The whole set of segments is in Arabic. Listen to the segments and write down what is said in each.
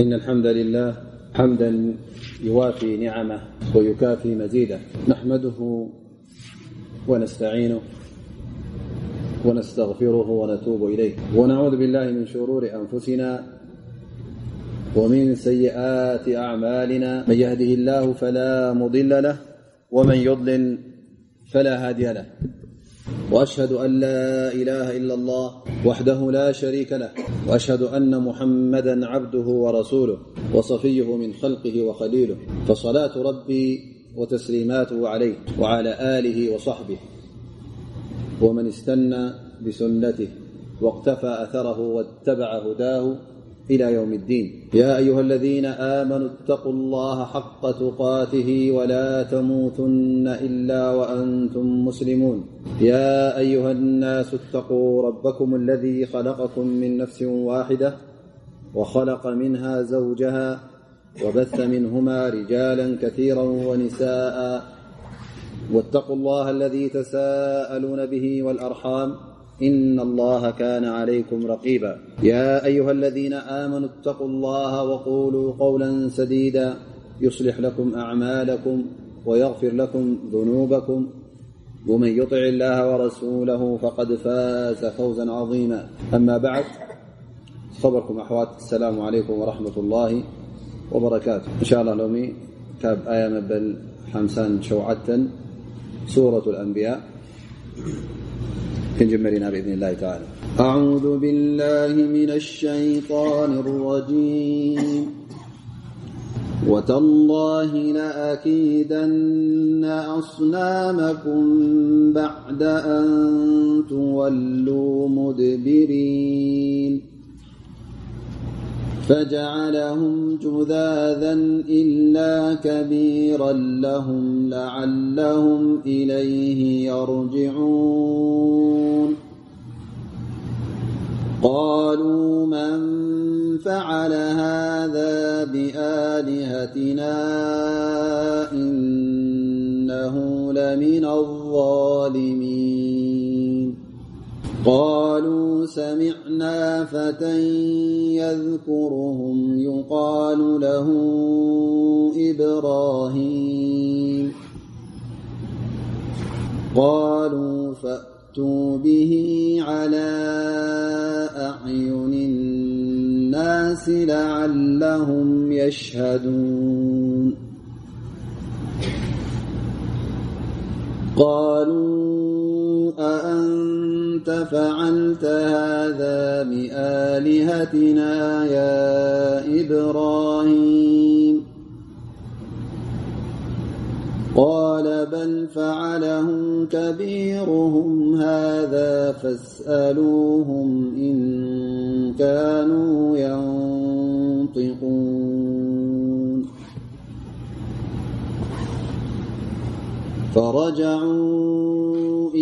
إن الحمد لله حمدا يوافي نعمه ويكافي مزيده. نحمده ونستعينه ونستغفره ونتوب إليه. ونعوذ بالله من شرور أنفسنا ومن سيئات أعمالنا. من يهده الله فلا مضل له ومن يضلل فلا هادي له. وأشهد أن لا إله إلا الله وحده لا شريك له وأشهد أن محمدا عبده ورسوله وصفيه من خلقه وخليله فصلاة ربي وتسليماته عليه وعلى آله وصحبه ومن استنى بسنته واقتفى أثره واتبع هداه إلى يوم الدين. يا أيها الذين آمنوا اتقوا الله حق تقاته ولا تموتن إلا وأنتم مسلمون. يا أيها الناس اتقوا ربكم الذي خلقكم من نفس واحدة وخلق منها زوجها وبث منهما رجالا كثيرا ونساء. واتقوا الله الذي تساءلون به والأرحام إن الله كان عليكم رقيبا. يا أيها الذين آمنوا اتقوا الله وقولوا قولا سديدا. يصلح لكم أعمالكم ويغفر لكم ذنوبكم. ومن يطع الله ورسوله فقد فاز فوزا عظيما. أما بعد خبركم أحوات. السلام عليكم ورحمة الله وبركاته. إن شاء الله لومي كاب آية مبل حمسان شوعة. سورة الأنبياء. كنجمرنا بإذن الله تعالى. أعوذ بالله من الشيطان الرجيم. وتالله لأكيدن أصنامكم بعد أن تولوا مدبرين. فجعلهم جذاذا إلا كبيرا لهم لعلهم إليه يرجعون. قالوا من فعل هذا بآلهتنا إنه لمن الظالمين. قالوا سمعنا فتى يذكرهم يقال له إبراهيم. قالوا فأتوا به على أعين الناس لعلهم يشهدون. قالوا أأنت فعلت هذا بآلهتنا يا إبراهيم؟ قال بل فعله كبيرهم هذا فاسألوهم إن كانوا ينطقون. فرجعوا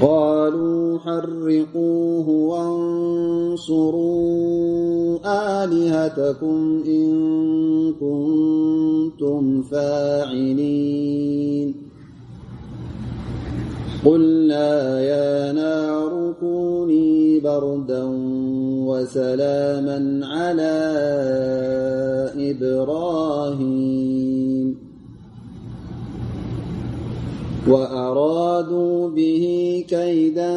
قالوا حرقوه وانصروا آلهتكم إن كنتم فاعلين. قلنا يا نار كوني بردا وسلاما على إبراهيم. وأرادوا به كيدا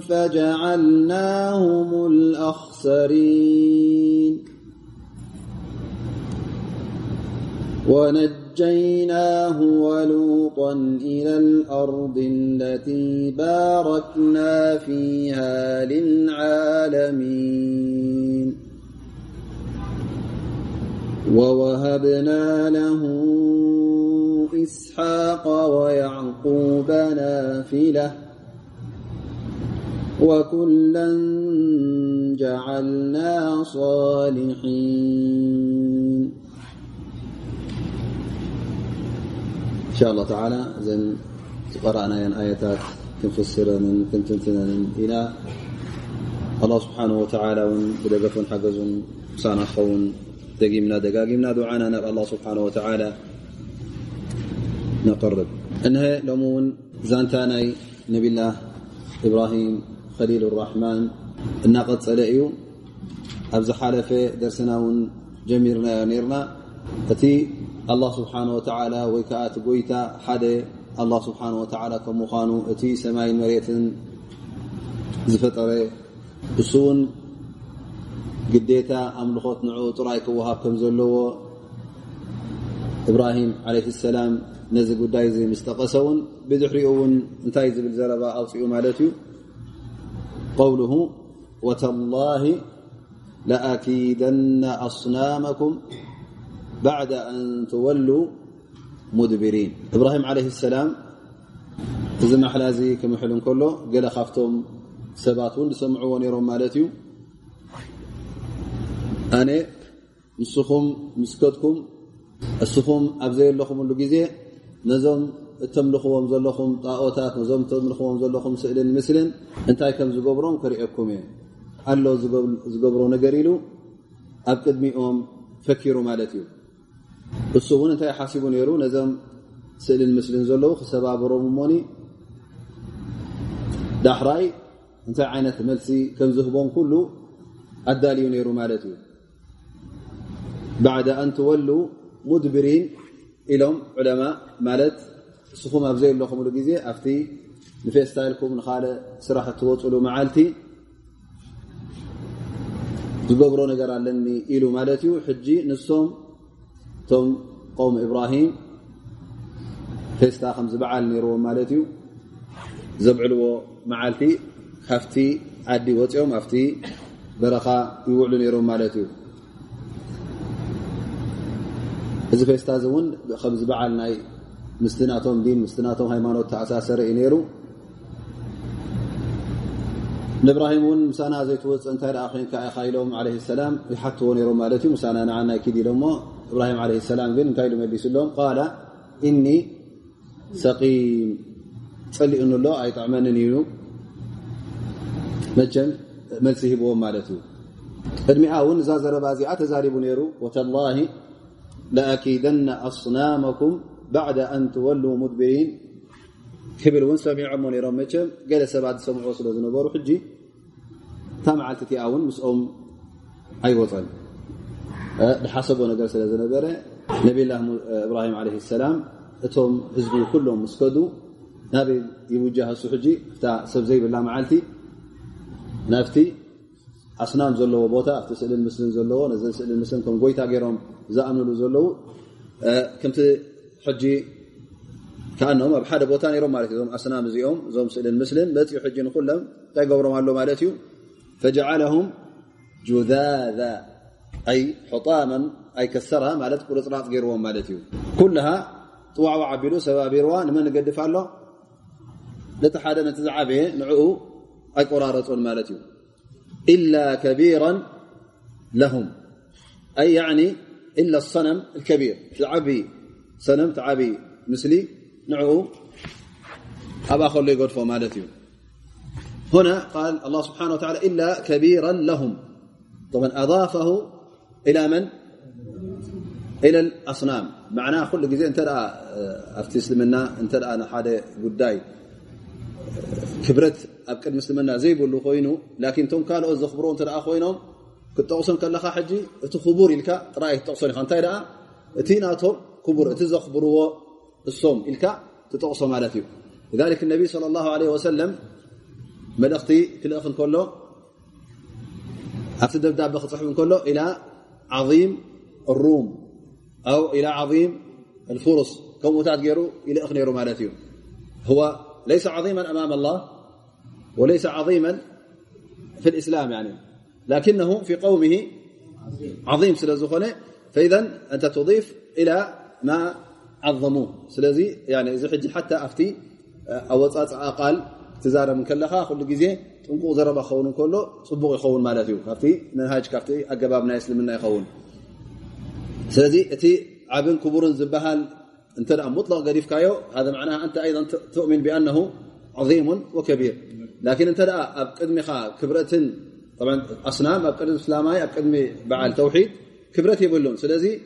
فجعلناهم الأخسرين. ونجيناه ولوطا إلى الأرض التي باركنا فيها للعالمين. ووهبنا له إسحاق ويعقوب نافلة وكلا جعلنا صالحين. إن شاء الله تعالى قرأنا آيتات كنفسر كنتنتن إلى الله سبحانه وتعالى بدقف حجز سان خون دقمنا دقاقمنا دعانا الله سبحانه وتعالى نقرب نه لمون زانتاني نبي الله إبراهيم خليل الرحمن እናቐፀለ እዩ ኣብዚ ሓለፈ ደርሲና ውን ጀሚርናዮ ነርና እቲ ኣላ ስብሓን ወተዓላ ወይ ከዓ እቲ ጎይታ ሓደ ኣላ ስብሓን ወተዓላ ከም ምዃኑ እቲ ሰማይን መሬትን ዝፈጠረ እሱ እውን ግዴታ ኣምልኾት ንዑ ጥራይ ክወሃብ ከም ዘለዎ እብራሂም ዓለ ሰላም ነዚ ጉዳይ እዚ ምስ ተቐሰውን ብድሕሪኡ እውን እንታይ ዝብል ዘረባ ኣውፅኡ ማለት እዩ قውልሁ ወተالላه ለኣኪደና ኣصናመኩም ባዕዳ ኣን ትወሉ ሙድብሪን እብራሂም ዓለ ሰላም እዚ ማሕላ እዚ ክምሕል እንከሎ ገለ ካብቶም ሰባት እውን ዝሰምዕዎ ነይሮም ማለት እዩ ኣነ ንስኹም ምስከትኩም እስኹም ኣብ ዘየለኹምሉ ግዜ ነዞም እተምልኽዎም ዘለኹም ጣኦታት ዞም ተምልኽዎም ዘለኹም ስእልን ምስልን እንታይ ከም ዝገብሮም ክርአኩም እየ ኣሎ ዝገብሮ ነገር ኢሉ ኣብ ቅድሚኦም ፈኪሩ ማለት እዩ እሱ እውን እንታይ ሓሲቡ ነይሩ ነዞም ስእልን ምስልን ዘለዉ ክሰባብሮም እሞኒ ዳሕራይ እንታይ ዓይነት መልሲ ከም ዝህቦም ኩሉ ኣዳልዩ ነይሩ ማለት እዩ ባዕዳ ኣንትወሉ ሙድብሪን ኢሎም ዑለማ ማለት እስኹም ኣብ ዘየለኹምሉ ግዜ ኣብቲ ንፌስታይልኩም ንካልእ ስራሕ እትወፅሉ መዓልቲ ዝገብሮ ነገር ኣለኒ ኢሉ ማለት እዩ ሕጂ ንሶም እቶም ቆም እብራሂም ፌስታ ከም ዝበዓል ነይርዎም ማለት እዩ ዘብዕልዎ መዓልቲ ካፍቲ ዓዲ ወፂኦም ኣብቲ በረኻ ይውዕሉ ነይሮም ማለት እዩ እዚ ፌስታ እዚ እውን ከም ዝበዓል ናይ ምስትናቶም ዲን ምስትናቶም ሃይማኖት ተኣሳሰረ እዩ ነይሩ ንእብራሂም እውን ምሳና ዘይትወፅእ እንታይ ደ ኮንካ ኢኻ ኢሎም ለ ሰላም ይሓትዎ ነሮም ማለት እዩ ምሳና ንዓናይ ክድ ኢሎ ሞ እብራሂም ለ ሰላም ግን እንታይ ኢሉ መሊሱሎም ቃላ እኒ ሰቂም ፀሊኡንሎ ኣይጣዕመንን ኢሉ መቸም መልሲ ሂብዎም ማለት እዩ ቅድሚኣ እውን እዛ ዘረባ እዚኣ ተዛሪቡ ነይሩ ወተላሂ لأكيدن أصنامكم بعد أن تولوا مدبرين ክብል እውን ሰሚዖሞ ነሮም መቸም ገለ ሰባት ዝሰምዖ ስለ ዝነበሩ ሕጂ እታ መዓልቲ እቲኣ እውን ምስኦም ኣይወፀን ዝሓሰቦ ነገር ስለ ዝነበረ ነብላ እብራሂም ለ ሰላም እቶም ህዝቢ ኩሎም ምስከዱ ናበይ ይውጃሃሱ ሕጂ እታ ሰብ ዘይብላ መዓልቲ ናፍቲ ኣስናም ዘለዎ ቦታ ኣብቲ ስእልን ምስልን ዘለዎ ነዘን ስእልን ምስልን ከም ጎይታ ገይሮም ዝኣምንሉ ዘለው ከምቲ ሕጂ ከኣኖም ኣብ ሓደ ቦታ ነይሮም ማለት እዩ እዞም ኣስናም እዚኦም እዞም ስእልን ምስልን መፅኡ ሕጂ ንኩሎም እንታይ ገብሮም ኣሎ ማለት እዩ ፈጀዓለሁም ጁዛዛ ኣይ ሕጣመን ኣይ ከሰራ ማለት ቁርፅራፅ ገይርዎም ማለት እዩ ኩልሃ ጥዋዕዋ ዓቢሉ ሰባቢርዋ ንመን ንገድፍ ኣሎ ነቲ ሓደ ነቲ ዝዓበየ ንዕኡ ኣይቆራረፁን ማለት እዩ إلا كبيرا لهم. أي يعني إلا الصنم الكبير. عبي صنم عبي. مثلي نعو أبا خلي قدف مالتي هنا قال الله سبحانه وتعالى إلا كبيرا لهم. طبعا أضافه إلى من؟ إلى الأصنام. معناه كل جزء أنت آه، أفتسلمنا أنت أنا حدا قداي. كبرت ኣብ ቅድሚ እስልምና ዘይብሉ ኮይኑ ላን ቶም ካልኦት ዘኽብሮ እተ ኮይኖም ክትጠቕሶም ከለካ ሕጂ እቲ ክቡር ኢልካ ጥራይ ትጠቕሶን ኢኻ እንታይ ደኣ እቲ ናቶም ክቡር እቲ ዘኽብርዎ እሶም ኢልካ ትጠቕሶ ማለት እዩ لذلك ነቢ صለ ላه ለ ወሰለም መልእኽቲ ክልእኽ እንከሎ ኣብቲ ደብዳቤ ክፅሕፍ እንከሎ ኢላ ዓظም ሩም ኣው ኢላ ዓظም الفرص ከምኡታት ገይሩ ይልእኽ ነይሩ ማለት እዩ هو ليس عظيما أمام الله وليس عظيما في الإسلام يعني لكنه في قومه عظيم سل ዝኾነ فإذا أنت تضيف إلى ما عظموه ስለዚ እዚ ሕጂ ሓታ ኣብቲ ኣወፃፅኣ ቃል ትዛረብ ንከለኻ ኩሉ ግዜ ጥንቁቕ ዘረባ ክኸውን እንከሎ ፅቡቕ ይኸውን ማለት እዩ ካብቲ መንሃጅ ካብቲ ኣገባብ ናይ እስልምና ይኸውን ስለዚ እቲ ዓብን ክቡርን ዝበሃል እንተ ሙጥለቕ ገዲፍካዮ ሃ መዕና ኣንተ ኣይ ትእምን ብኣነሁ عظም ወከቢር لكن انت اب قدمي كبرتن طبعا أصنام اب قدمي سلاماي اب قدمي بعال توحيد كبرتي يقولون سلازي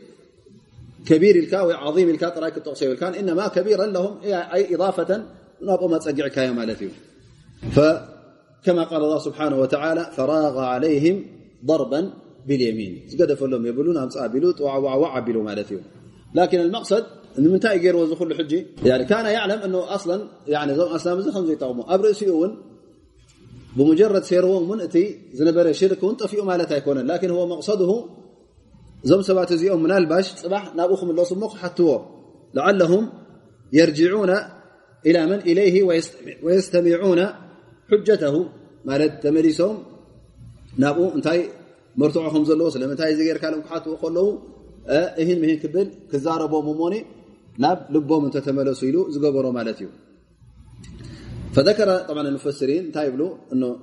كبير الكا وعظيم الكا تراك التقصي كان إنما كبيرا لهم إيه، أي إضافة نابو ما تسجع كايا مالتي فكما قال الله سبحانه وتعالى فراغ عليهم ضربا باليمين. زقدف لهم يقولون امسا بلوت وعوا وعوا بلو مالتي لكن المقصد إن من تاي غير وزخ حجي يعني كان يعلم إنه أصلا يعني أصلا زخم زي طغمو ابرسيون بمجرد سيرهم منأتي زنبر شرك ونطفئ مالت يكون لكن هو مقصده زم سبات زيهم من البش صباح نابوخم الله سمخ حتو لعلهم يرجعون إلى من إليه ويستمعون حجته. مالت تمليسهم نابو انتاي مرتعهم زلو سلمتاي زيير كان حتو قلو اهين مهين كبل كزاربو موموني ناب لبو من تتملسوا يلو زقبرو مالتيو فذكر طبعا المفسرين تايبلو إنه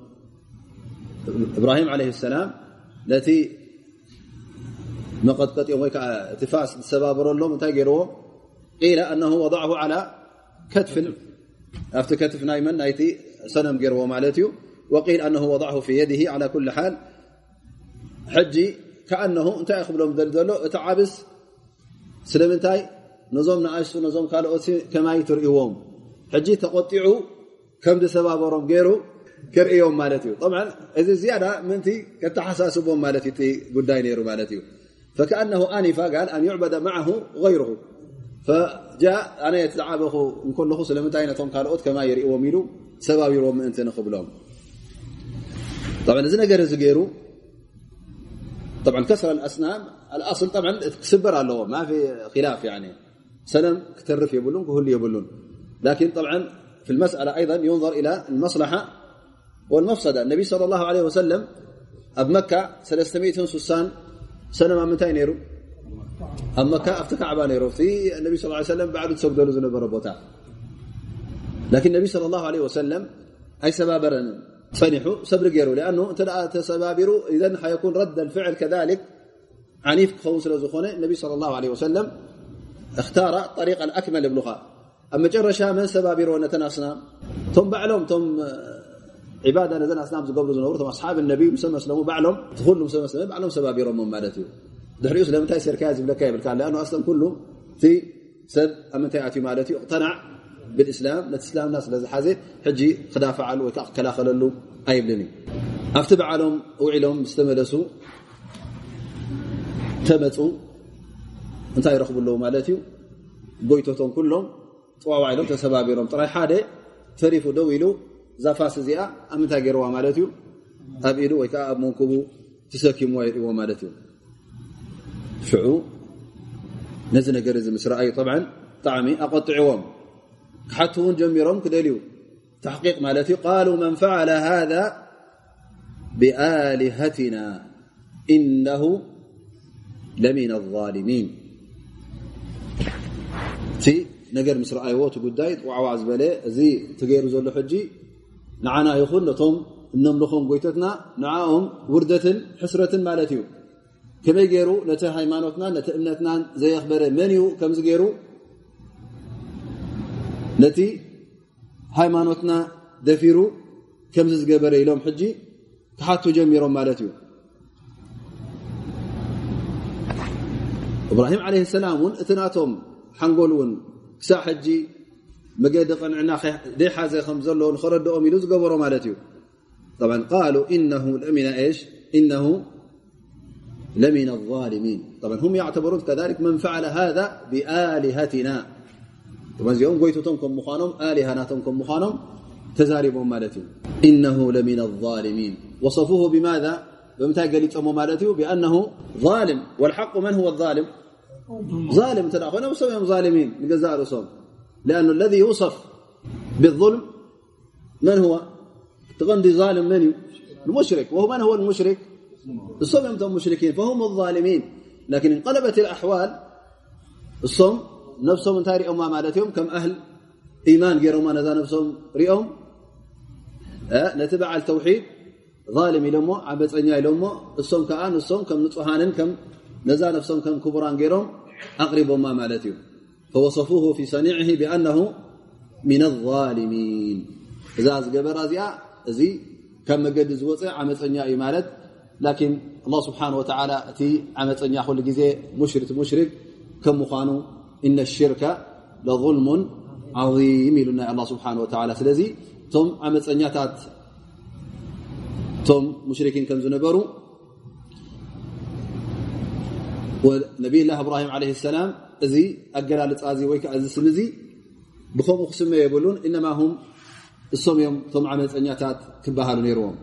إبراهيم عليه السلام ت مقطقم فع سببرلم ت رو قيل أنه وضعه على كتف. افت كتف ي نايتي ي سنم رو ملت وقيل أنه وضعه في يده على كل حال. حجي كأنه نت يخبلم ل ل ت عبس سلمنتي نم نأش نم كلت كمي ترእዎم حج ከምዲ ሰባበሮም ገይሩ ከርእዮም ማለት እዩ እዚ ዝያዳ ምንቲ ከተሓሳስቦም ማለት እዩ እ ጉዳይ ነይሩ ማለት እዩ فكأنه ኣኒፋ ል ኣን يዕበደ معه غይርሁ فጃء ኣነ የተዛዓበኹ እንከለኹ ስለምንታይ ነቶም ካልኦት ከማ የርእዎም ኢሉ ሰባቢሮም ምእንቲ ንኽብሎም እዚ ነገር እዚ ገይሩ ከስራ ኣስናም ኣእصል ክስበር ኣለዎ ማ ላፍ ሰለም ክትርፍ የብሉን ክህሉ የብሉን في المسألة أيضا ينظر إلى المصلحة والمفسدة. النبي صلى الله عليه وسلم أب مكة سلستمية سسان سنة ما منتاي نيرو. أب مكة أفتك كعبة نيرو. في النبي صلى الله عليه وسلم بعد تسبدلو زنبر بوتا لكن النبي صلى الله عليه وسلم أي سبابا فنحوا سبر جيرو. لأنه أنت تسبابرو. إذا حيكون رد الفعل كذلك عنيف خون سلزخونة النبي صلى الله عليه وسلم اختار الطريق الأكمل ابلغاء ኣብ መጨረሻ መን ሰባቢሮ ነተን ኣስናም ቶም ባዕሎም ቶም ባዳ ነዘን ኣስናም ዝገብሩ ዝነብሩ ኣስሓብ ነቢ ሰ መስለሙ ባዕሎም ሉ ሰ መስለ ባዕሎም ሰባቢሮሞ ማለት እዩ ድሕሪኡ ስለምንታይ ሰርካያ ዝብለካ ይብልካ ኣስለም ኩሉ እቲ ሰብ ኣብ ምንታይ ኣትዩ ማለት እዩ እቕተናዕ ብእስላም ነቲ እስላምና ስለዝሓዘ ሕጂ ክዳፍዓሉ ወይ ከዓ ክከላኸለሉ ኣይብልን እዩ ኣብቲ በዓሎም ውዒሎም ዝተመለሱ ተመፁ እንታይ ይረኽቡ ኣለዉ ማለት እዩ ጎይቶቶም ኩሎም ፅዋዋዕ ኢሎም ተሰባቢሮም ጥራይ ሓደ ተሪፉ ደው ኢሉ እዛ ፋስ እዚኣ ኣብ ምንታይ ገይርዋ ማለት እዩ ኣብ ኢሉ ወይከዓ ኣብ መንኩቡ ትሰኪምዎ የርእዎ ማለት እዩ ሽዑ ነዚ ነገር እዚ ምስ ረኣዩ ብዓ ብጣዕሚ ኣቆጢዕዎም ክሓቲ እውን ጀሚሮም ክደልዩ ተሕቂቅ ማለት እዩ ቃሉ መን ፈዓለ ሃذ ብኣልሃትና እነሁ ለምና ኣظልሚን ነገር ምስ ረኣይዎ እቲ ጉዳይ ዋዕዋዕ ዝበለ እዚ ትገይሩ ዘሎ ሕጂ ንዓና ይኹን ነቶም እነምልኾም ጎይተትና ንዓኦም ውርደትን ሕስረትን ማለት እዩ ከመይ ገይሩ ነቲ ሃይማኖትናን ነቲ እምነትናን ዘየኽበረ መን እዩ ከምዚ ገይሩ ነቲ ሃይማኖትና ደፊሩ ከምዚ ዝገበረ ኢሎም ሕጂ ክሓቱ ጀሚሮም ማለት እዩ እብራሂም ዓለ ሰላም እውን እቲ ናቶም ሓንጎል እውን ክሳብ ሕጂ መገዲ ቐንዕና ደይሓዘ ከም ዘለዎ ንክረድኦም ኢሉ ዝገበሮ ማለት እዩ ቃሉ እነሁ ለሚና ሽ እነሁ لمن الظالمين. طبعا هم يعتبرون كذلك من فعل هذا بآلهتنا. طبعا م يتتمكم مخانم آلهناتمكم مخانم تزاربهم مالت إنه لمن الظالمين. وصفوه بماذا؟ بمتاي قليم مالت بأنه ظالم. والحق من هو الظالم؟ ظالم ترى فانا مسويهم ظالمين لجزاء الرسول لأن الذي يوصف بالظلم من هو؟ تغندي ظالم من؟ المشرك. وهو من هو المشرك؟ الصوم يمتم مشركين فهم الظالمين. لكن انقلبت الأحوال الصوم نفسهم انتهى رئوم مالتهم كم أهل إيمان غيرهم أنا نفسهم رئوم. أه نتبع التوحيد. ظالم يلمو عبد يلمو الصوم كآن الصوم كم نصحان كم ነዛ ነፍሶም ከም ክቡራን ገይሮም ኣቕሪቦማ ማለት እዩ ፈወصፉه ፊ ሰኒዕ ብኣነه ምن الظልሚን እዛ ዝገበራ እዚኣ እዚ ካብ መገዲ ዝወፀ ዓመፀኛ እዩ ማለት ላን الله ስብሓን ወተላ እቲ ዓመፀኛ ኩሉ ግዜ ሙሽሪቲ ሙሽርክ ከም ምኳኑ እነ ሽርከ ለظልሙ ዓظም ኢሉ ናይ ኣ ስብሓን و ስለዚ እቶም ዓመፀኛታት እቶም ሙሽርኪን ከም ዝነበሩ ነብይ ላ እብራሂም ለ ሰላም እዚ ኣገላልፃ ወይ ከዓ እዚ ስም እዚ ብከምኡ ክስመ የብሉን እነማ ሁም እሶም እዮም እቶም ዓመፀኛታት ክበሃሉ ነይርዎም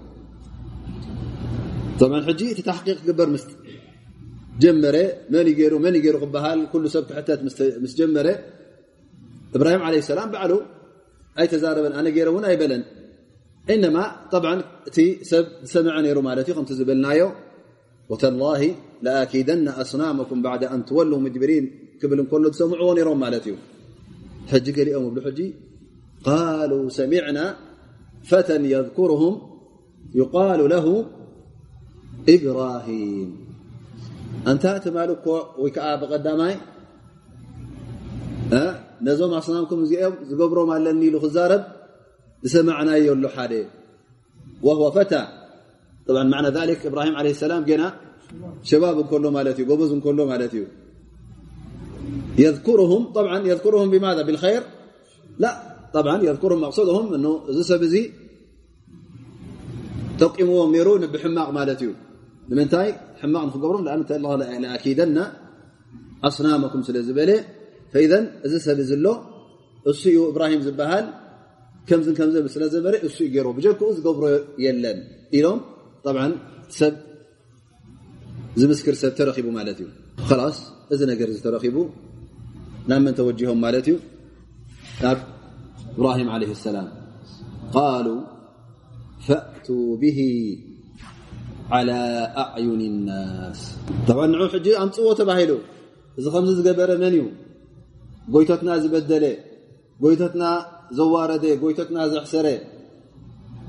ሕጂ እቲ ተሕቂቅ ክግበር ምስ ጀመረ መን ገይሩ መን ገይሩ ክበሃል ኩሉ ሰብ ክሕተት ምስ ጀመረ እብራሂም ለ ሰላም ባዕሉ ኣይተዛረበን ኣነ ገይረ እውን ኣይበለን እነማ እቲ ሰብ ዝሰምዐ ነይሩ ማለት እዩ ከምቲ ዝበልናዮ وتالله لآكيدن أصنامكم بعد أن تولوا مدبرين كبل كل سمعو نيرم مالت ي حج قلئم بل حج قالوا سمعنا فتى يذكرهم يقال له إبراهيم. أنتت مالك وك بقدماي ነዞም ኣስናምኩም እዚኦም ዝገብሮም ኣለኒ ኢሉ ክዛረብ ዝሰማዕናዮ ኣሎ ሓደ وهو فتى. طبعا معنى ذلك إبراهيم عليه السلام قلنا شباب كله مالتي قبز كله مالتي. يذكرهم طبعا يذكرهم بماذا؟ بالخير؟ لا طبعا يذكرهم مقصودهم إنه زسبزي تقيموا وميرون بحماق مالتي. لمنتاي حماق نخبرون لأن الله لا لاكيدن أصنامكم سلا زبله فاذا زسبز له እሱ إبراهيم ዝበሃል كمزن كمزن ስለ ዘበረ እሱ ገይሮ ብጀክኡ ዝገብሮ የለን ሰብ ዝምስክር ሰብ ተረኪቡ ማለት እዩ ላስ እዚ ነገር ተረኪቡ ናብ መን ተወጅሆም ማለት እዩ ናብ እብራሂም ለ ሰላም ቃሉ ፈእቱ ብሂ ዓላ ኣዕዩን ናስ ንዑ ሕጂ ኣምፅዎ ተባሂሉ እዚ ከምዚ ዝገበረ መን እዩ ጎይቶትና ዝበደለ ጎይቶትና ዘዋረደ ጎይቶትና ዘሕሰረ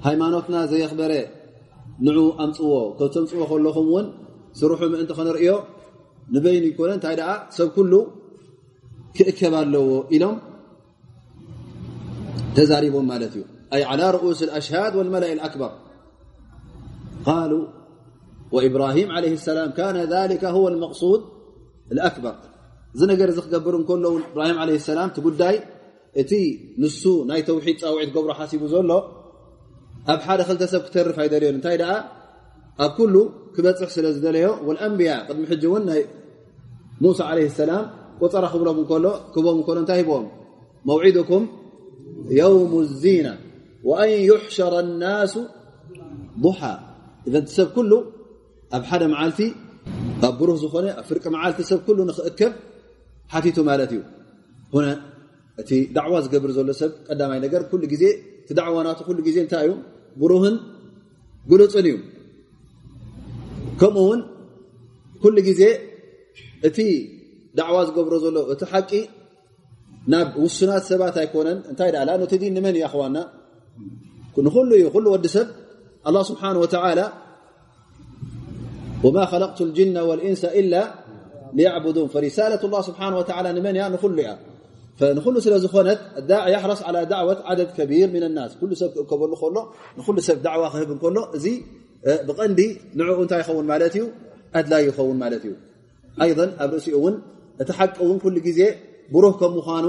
ሃይማኖትና ዘየኽበረ ንዑ ኣምፅዎ ከተምፅዎ ከለኹም እውን ስርሑ ምእንቲ ኸንርእዮ ንበይኑ ይኮነ እንታይ ደኣ ሰብ ኩሉ ክእከብ ኣለዎ ኢሎም ተዛሪቦም ማለት እዩ ኣይ على ርኡስ ኣሽሃድ والመላእ ኣክበር ቃሉ وإብራሂም ዓለ ሰላም ካነ ذلك ሁወ المقصድ ኣክበር እዚ ነገር እዚ ክገብር እንከሎ እብራሂም ዓለ ሰላም እቲ ጉዳይ እቲ ንሱ ናይ ተውሒድ ፃውዒት ገብሮ ሓሲቡ ዘሎ ኣብ ሓደ ክልተ ሰብ ክተርፍ ኣይደልዮን እንታይ ደኣ ኣብ ኩሉ ክበፅሕ ስለ ዝደለዮ ወልኣንብያ ቅድሚ ሕጂ እውን ናይ ሙሳ ዓለ ሰላም ቁፀራ ክብሎም እከሎ ክቦም እከሎ እንታይ ሂቦም መውዒድኩም የውም ዚና ወአን ይሕሸረ ናሱ ضሓ እዘ ቲ ሰብ ኩሉ ኣብ ሓደ መዓልቲ ኣብ ብሩህ ዝኾነ ኣብ ፍርቂ መዓልቲ ሰብ ኩሉ ንክእከብ ሓቲቱ ማለት እዩ ሁነ እቲ ዳዕዋ ዝገብር ዘሎ ሰብ ቀዳማይ ነገር ኩሉ ግዜ እቲ ዳዕዋ ናቱ ኩሉ ግዜ እንታይ እዩ ብሩህን ጉሉፅን እዩ ከምኡ ውን ኩሉ ግዜ እቲ ዳዕዋ ዝገብሮ ዘሎ እቲ ሓቂ ናብ ውሱናት ሰባት ኣይኮነን እንታይ ዳ ነቲ ዲን ንመን እዩ ኣኽዋና ንኩሉ እዩ ኩሉ ወዲ ሰብ ኣላ ስብሓን ወተዓላ ወማ ከለቅቱ ልጅና ወልእንሳ ኢላ ሊያዕቡዱን ፈሪሳለት ላ ስብሓን ወላ ንመን እያ ንኩሉ እያ ንኩሉ ስለ ዝኾነት ዳዕ ያሕረስ ዓላ ዳዕወት ዓደድ ከቢር ምን ናስ ኩሉ ሰብ ክእከበሉ ከሎ ንኩሉ ሰብ ዳዕዋ ክህብ እንከሎ እዚ ብቐንዲ ንዕኡ እንታይ ይኸውን ማለት እዩ ኣድላይ ይኸውን ማለት እዩ ኣይን ኣብ ርእሲኡ እውን እቲ ሓቂ እውን ኩሉ ግዜ ብሩህ ከም ምኳኑ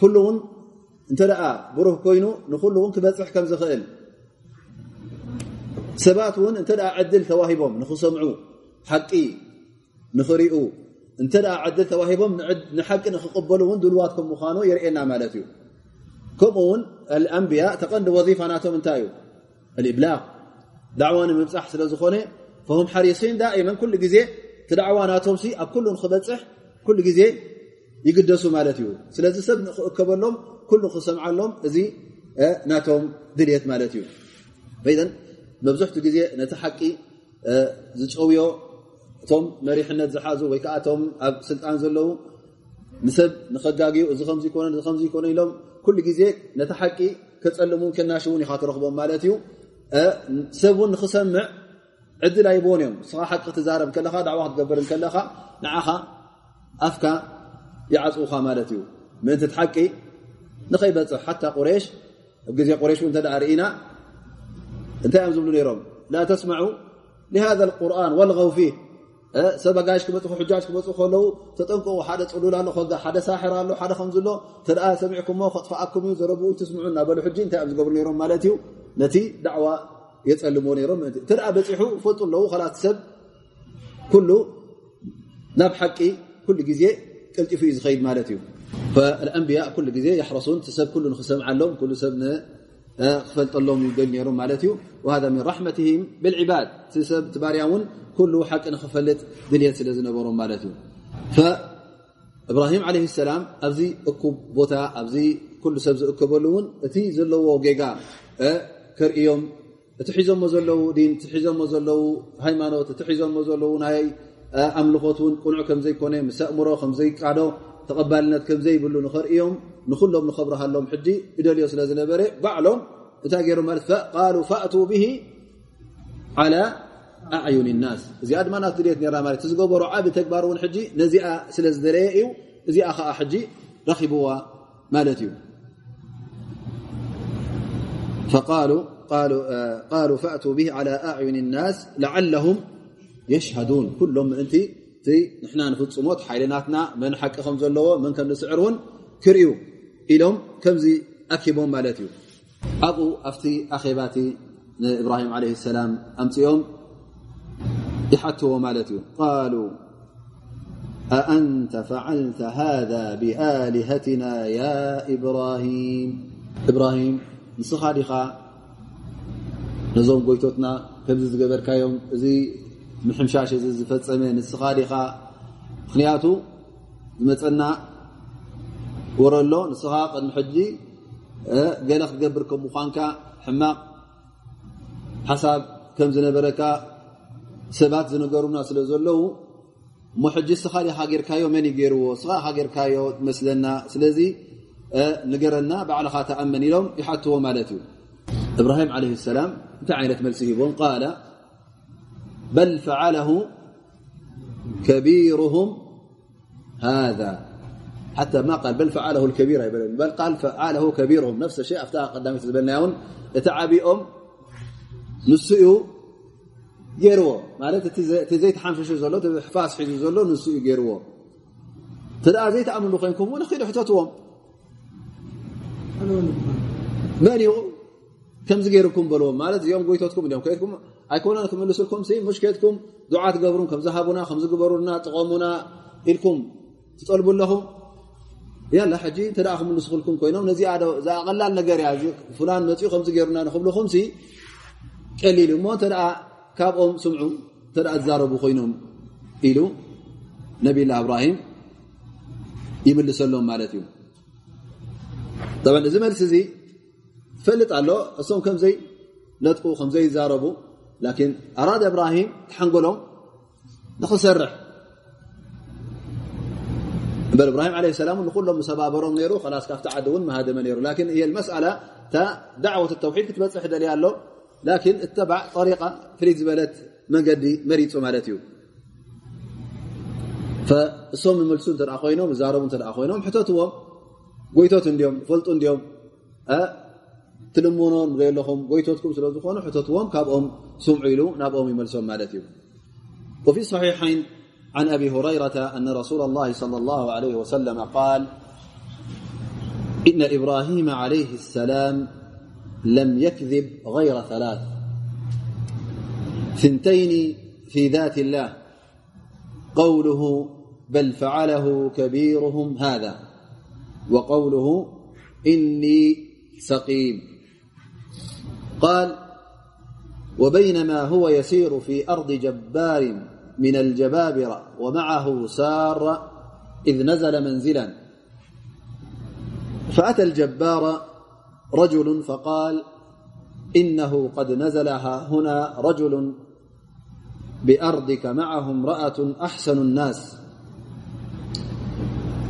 ኩሉ እውን እንተ ደኣ ብሩህ ኮይኑ ንኩሉ እውን ክበፅሕ ከም ዝኽእል ሰባት እውን እንተ ዕድል ተዋሂቦም ንክሰምዑ ሓቂ ንኽርኡ እንተዳ ዕድል ተዋሂቦም ንሓቂ ንክቕበሉ እውን ድልዋትኩም ምዃኑ የርእየና ማለት እዩ ከምኡ ውን ኣንብያ ተቐንዲ ወظፋ ናቶም እንታይ እዩ ልእብላቕ ዳዕዋ ንምብፃሕ ስለ ዝኾነ فهم ሓሪصን ዳئመ ኩሉ ግዜ ቲ ዳዕዋ ናቶም ኣብ ኩሉ ንክበፅሕ ኩሉ ግዜ ይግደሱ ማለት እዩ ስለዚ ሰብ ንክእከበሎም ኩሉ ክሰምዓሎም እዚ ናቶም ድልት ማለት እዩ መብዝሕቲ ግዜ ነቲ ሓቂ ዝጨውዮ እቶም መሪሕነት ዝሓዙ ወይ ከዓ እቶም ኣብ ስልጣን ዘለዉ ንሰብ ንኸጋግኡ እዚ ከምዚ ይኮነ እዚ ከምዚ ይኮነ ኢሎም ኩሉ ግዜ ነቲ ሓቂ ከፀልሙን ከናሽውን ኢኻ ትረክቦም ማለት እዩ ሰብ እውን ንክሰምዕ ዕድል ኣይቦን እዮም ንስኻ ሓቂ ክትዛረብ ከለኻ ዳዕዋ ክትገበር ከለኻ ንዓኻ ኣፍካ ይዓፅኡኻ ማለት እዩ ምእንቲ ቲ ሓቂ ንኸይበፅሕ ሓታ ቁሬሽ ኣብ ግዜ ቁሬሽ እውን እተ ርኢና እንታይ እዮም ዝብሉ ነይሮም ላ ተስማዑ ሃذ ቁርን ወልغው ፊህ ሰብ ጋሽ ክመፅ ሕጃጅ ክመፁ ከለው ተጠንቀቁ ሓደ ፅሉል ኣሎ ሓደ ሳሕር ኣሎ ሓደ ከምዝሎ ተ ሰሚዕኩምሞ ከጥፋኣኩም እዩ ዘረብኡ ትስምዑ እናበሉ ሕጂ እንታይ እዮም ዝገብሩ ነሮም ማለት እዩ ነቲ ዳዕዋ የፀልምዎ ነሮም ተ በፂሑ ፈልጡ ኣለዉ ላት ሰብ ኩሉ ናብ ሓቂ ኩሉ ግዜ ቅልጢፉ እዩ ዝኸይድ ማለት እዩ ኣንብያ ኩሉ ግዜ ያሕረሱን ሰብ ኩሉ ንክሰምዓሎም ሰብ ክፈልጠሎም ይደል ነሩ ማለት እዩ ን ራሕመትም ብልዕባድ ሰብ ባርያ ውን ኩሉ ሓቂ ንክፈልጥ ድልት ስለ ዝነበሮም ማለት እዩ እብራሂም ለ ሰላም ኣብዚ እኩብ ቦታ ኣብዚ ኩሉ ሰብ ዝእከበሉ ውን እቲ ዘለዎ ጌጋ ከርእዮም እቲ ሒዞሞ ዘለው ዲን ሒዞሞ ዘለው ሃይማኖት እቲ ሒዞሞ ዘለው ናይ ኣምልኾት ውን ቁኑዕ ከምዘይኮነ ምስ ኣእምሮ ከምዘይቃዶ ተቐባልነት ከምዘይብሉ ንኸርእዮም ንኩሎም ንኸብረሃሎም ሕጂ እደልዮ ስለ ዝነበረ ባዕሎም እንታይ ገይሩ ማለት ቃሉ ፈእቱ ብሂ ዓላ ኣዕዩን ናስ እዚኣ ድማ ናት ድልት ራ ማለት ዝገበሮ ዓብ ተግባር እውን ሕጂ ነዚኣ ስለ ዝደለየ እዩ እዚኣ ከዓ ሕጂ ረኪብዋ ማለት እዩ ቃሉ ፈእቱ ብሂ ዓላ ኣዕዩን ናስ ለዓለሁም የሽሃዱን ኩሎም ምእንቲ እቲ ንሕና ንፍፁሞት ሓይልናትና መን ሓቂ ከም ዘለዎ መን ከም ንስዕር እውን ክርእዩ ኢሎም ከምዚ ኣኪቦም ማለት እዩ ኣብኡ ኣብቲ ኣኼባቲ ንእብራሂም ዓለ ሰላም ኣምፅኦም ይሓትዎ ማለት እዩ ቃሉ ኣአንተ ፈዓልተ ሃذ ብኣልሃትና ያ እብራሂም እብራሂም ንስኻ ዲኻ ነዞም ጎይቶትና ከምዚ ዝገበርካዮም እዚ ምሕምሻሽ እዚ ዝፈፀመ ንስኻ ዲኻ ምክንያቱ ዝመፀና ወረሎ ንስኻ ቅድሚ ሕጂ ገለ ክትገብር ከም ምኳንካ ሕማቕ ሓሳብ ከም ዝነበረካ ሰባት ዝነገሩና ስለ ዘለው እሞ ሕጂ ስኻ ዲኻ ጌርካዮ መን ይገይርዎ ስኻ ኻ ጌርካዮ መስለና ስለዚ ንገረና ባዕልኻ ተኣመን ኢሎም ይሓትዎ ማለት እዩ እብራሂም ዓለ ሰላም እንታይ ዓይነት መልሲ ሂቦም ቃለ በል ፈዓለሁ حتى ما قال بل فعله الكبير بل قال فعله كبيرهم نفس الشيء افتاها قدامي تتبناون تعابيهم نسئوا جيروا مالت تزيت حمش شو زلو تبي حفاس حج زلو نسيو جيروا تدعى زيت عمل لخينكم وأنا خير حتوتهم من يو كم زجيركم بلو مالت يوم قويتوتكم اليوم كيفكم ايكون أنا كملس لكم سي مشكلتكم دعاة قبركم كم ذهبونا خمس قبرنا تقومونا إلكم تطلبون لهم؟ ያላ ሕጂ እተ ክምልስክልኩም ኮይኖም ነዚ ዝቐላል ነገር እያ ፍላን መፅኡ ከምዚ ገይሩና ንክብልኩም ቀሊል እሞ እተ ካብኦም ስምዑ እተ ዝዛረቡ ኮይኖም ኢሉ ነብላ እብራሂም ይምልሰሎም ማለት እዩ እዚ መልሲ እዚ ፈልጥ ኣሎ እሶም ከምዘይ ነጥቁ ከምዘይ ዛረቡ ላኪን ኣራዳ እብራሂም ተሓንገሎም ንክሰርሕ እበር እብራሂም ለ ሰላም ንኩሎም ሰባበሮም ነይሩ ላስ ካብቲ ዓዲ እውን መሃደመ ነይሩ ላን እየ መስኣላ እታ ዳዕወት ተውሒድ ክትበፅሕ ደልያ ኣሎ ላኪን እተባዕ ጠሪቃ ፍልት ዝበለት መንገዲ መሪፁ ማለት እዩ እሶም ምልሱ እተ ኮይኖም ዛረቡ እተ ኮይኖም ሕተትዎም ጎይቶት እንዲኦም ፈልጡ እንዲኦም ትልምኖም ዘለኹም ጎይቶትኩም ስለ ዝኾኑ ሕተትዎም ካብኦም ስምዑ ኢሉ ናብኦም ይመልሶም ማለት እዩ وفي الصحيحين عن أبي هريرة أن رسول الله صلى الله عليه وسلم قال إن إبراهيم عليه السلام لم يكذب غير ثلاث. ثنتين في ذات الله. قوله بل فعله كبيرهم هذا. وقوله إني سقيم. قال وبينما هو يسير في أرض جبار من الجبابرة ومعه سار إذ نزل منزلا. فأتى الجبار رجل فقال إنه قد نزلها هنا رجل بأرضك معه امرأة أحسن الناس.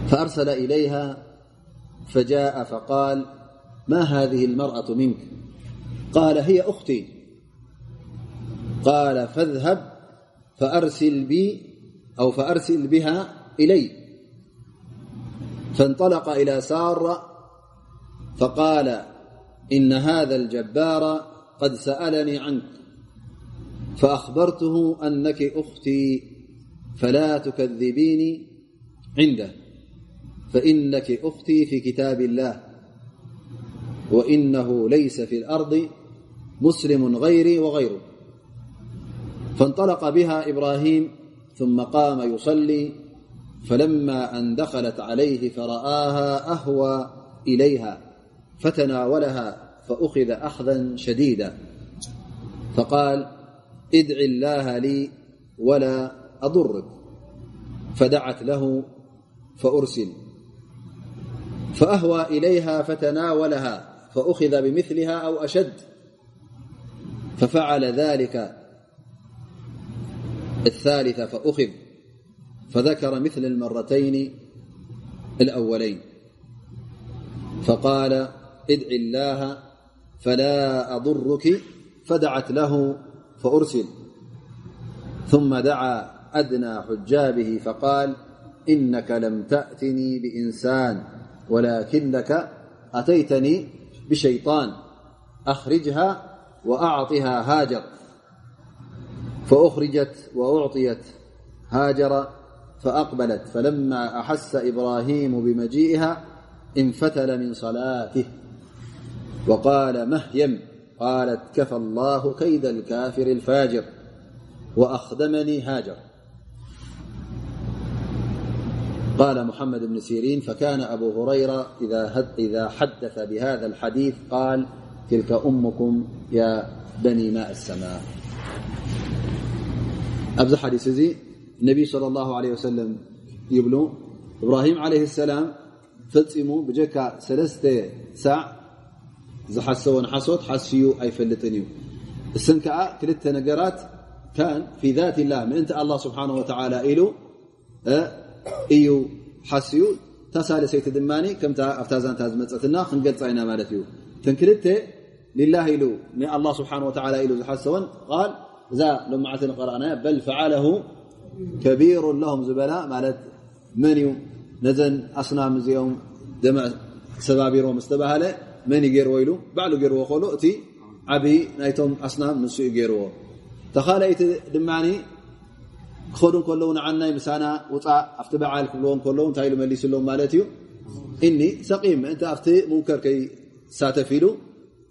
فأرسل إليها فجاء فقال ما هذه المرأة منك؟ قال هي أختي. قال فاذهب أو فأرسل بها إلي. فانطلق إلى سار فقال إن هذا الجبار قد سألني عنك فأخبرته أنك أختي فلا تكذبيني عنده فإنك أختي في كتاب الله وإنه ليس في الأرض مسلم غيري وغيره. فانطلق بها إبراهيم ثم قام يصلي فلما أن دخلت عليه فرآها أهوى إليها فتناولها فأخذ أخذا شديدا. فقال ادع الله لي ولا أضرك. فدعت له فأرسل. فأهوى إليها فتناولها فأخذ بمثلها أو أشد. ففعل ذلك الثالثة فأخذ فذكر مثل المرتين الأولين. فقال ادع الله فلا أضرك فدعت له فأرسل. ثم دعا أدنى حجابه فقال إنك لم تأتني بإنسان ولكنك أتيتني بشيطان أخرجها وأعطها هاجر. فأخرجت وأعطيت هاجر فأقبلت فلما أحس إبراهيم بمجيئها انفتل من صلاته. وقال مهيم قالت كفى الله كيد الكافر الفاجر وأخدمني هاجر. قال محمد بن سيرين فكان أبو هريرة إذا حدث بهذا الحديث قال تلك أمكم يا بني ماء السماء. ኣብዚ ሓዲስ እዚ ነቢ صለ ላه ለ ወሰለም ይብሉ እብራሂም ዓለ ሰላም ፈፂሙ ብጀካ ሰለስተ ሳዕ ዝሓሰቦ ንሓሶት ሓስዩ ኣይፈልጥን እዩ እስን ከዓ ክልተ ነገራት ካን ፊ ذት ላህ ምእንቲ ኣላ ስብሓን ወተላ ኢሉ እዩ ሓስዩ ተሳለሰይቲ ድማ ከምታ ኣብታ ዛንታ ዝመፀትና ክንገልፃ ኢና ማለት እዩ ተን ክልተ ልላህ ኢሉ ንኣላ ስብሓን ወተላ ኢሉ ዝሓሰቦን ል እዛ ሎመዓልተ ንቀረአናያ በል ፈዓለሁ ከቢሩ ለሁም ዝበላ ማለት መን እዩ ነዘን ኣስናም እዚኦም ደመዕ ሰባቢሮም ዝተባሃለ መን ዩ ገይርዎ ኢሉ ባዕሉ ገይርዎ ከሎ እቲ ዓብይ ናይቶም ኣስናም ንስ ዩ ገይርዎ ተኻልይቲ ድማ ክኸዱ ከለዉ ንዓናይ ምሳና ውፃእ ኣብቲ በዓል ክብልዎ ከለዉ እንታይ ኢሉ መሊሱሎም ማለት እዩ እኒ ሰቂም ምእንቲ ኣብቲ ሙንከር ከይሳተፍ ኢሉ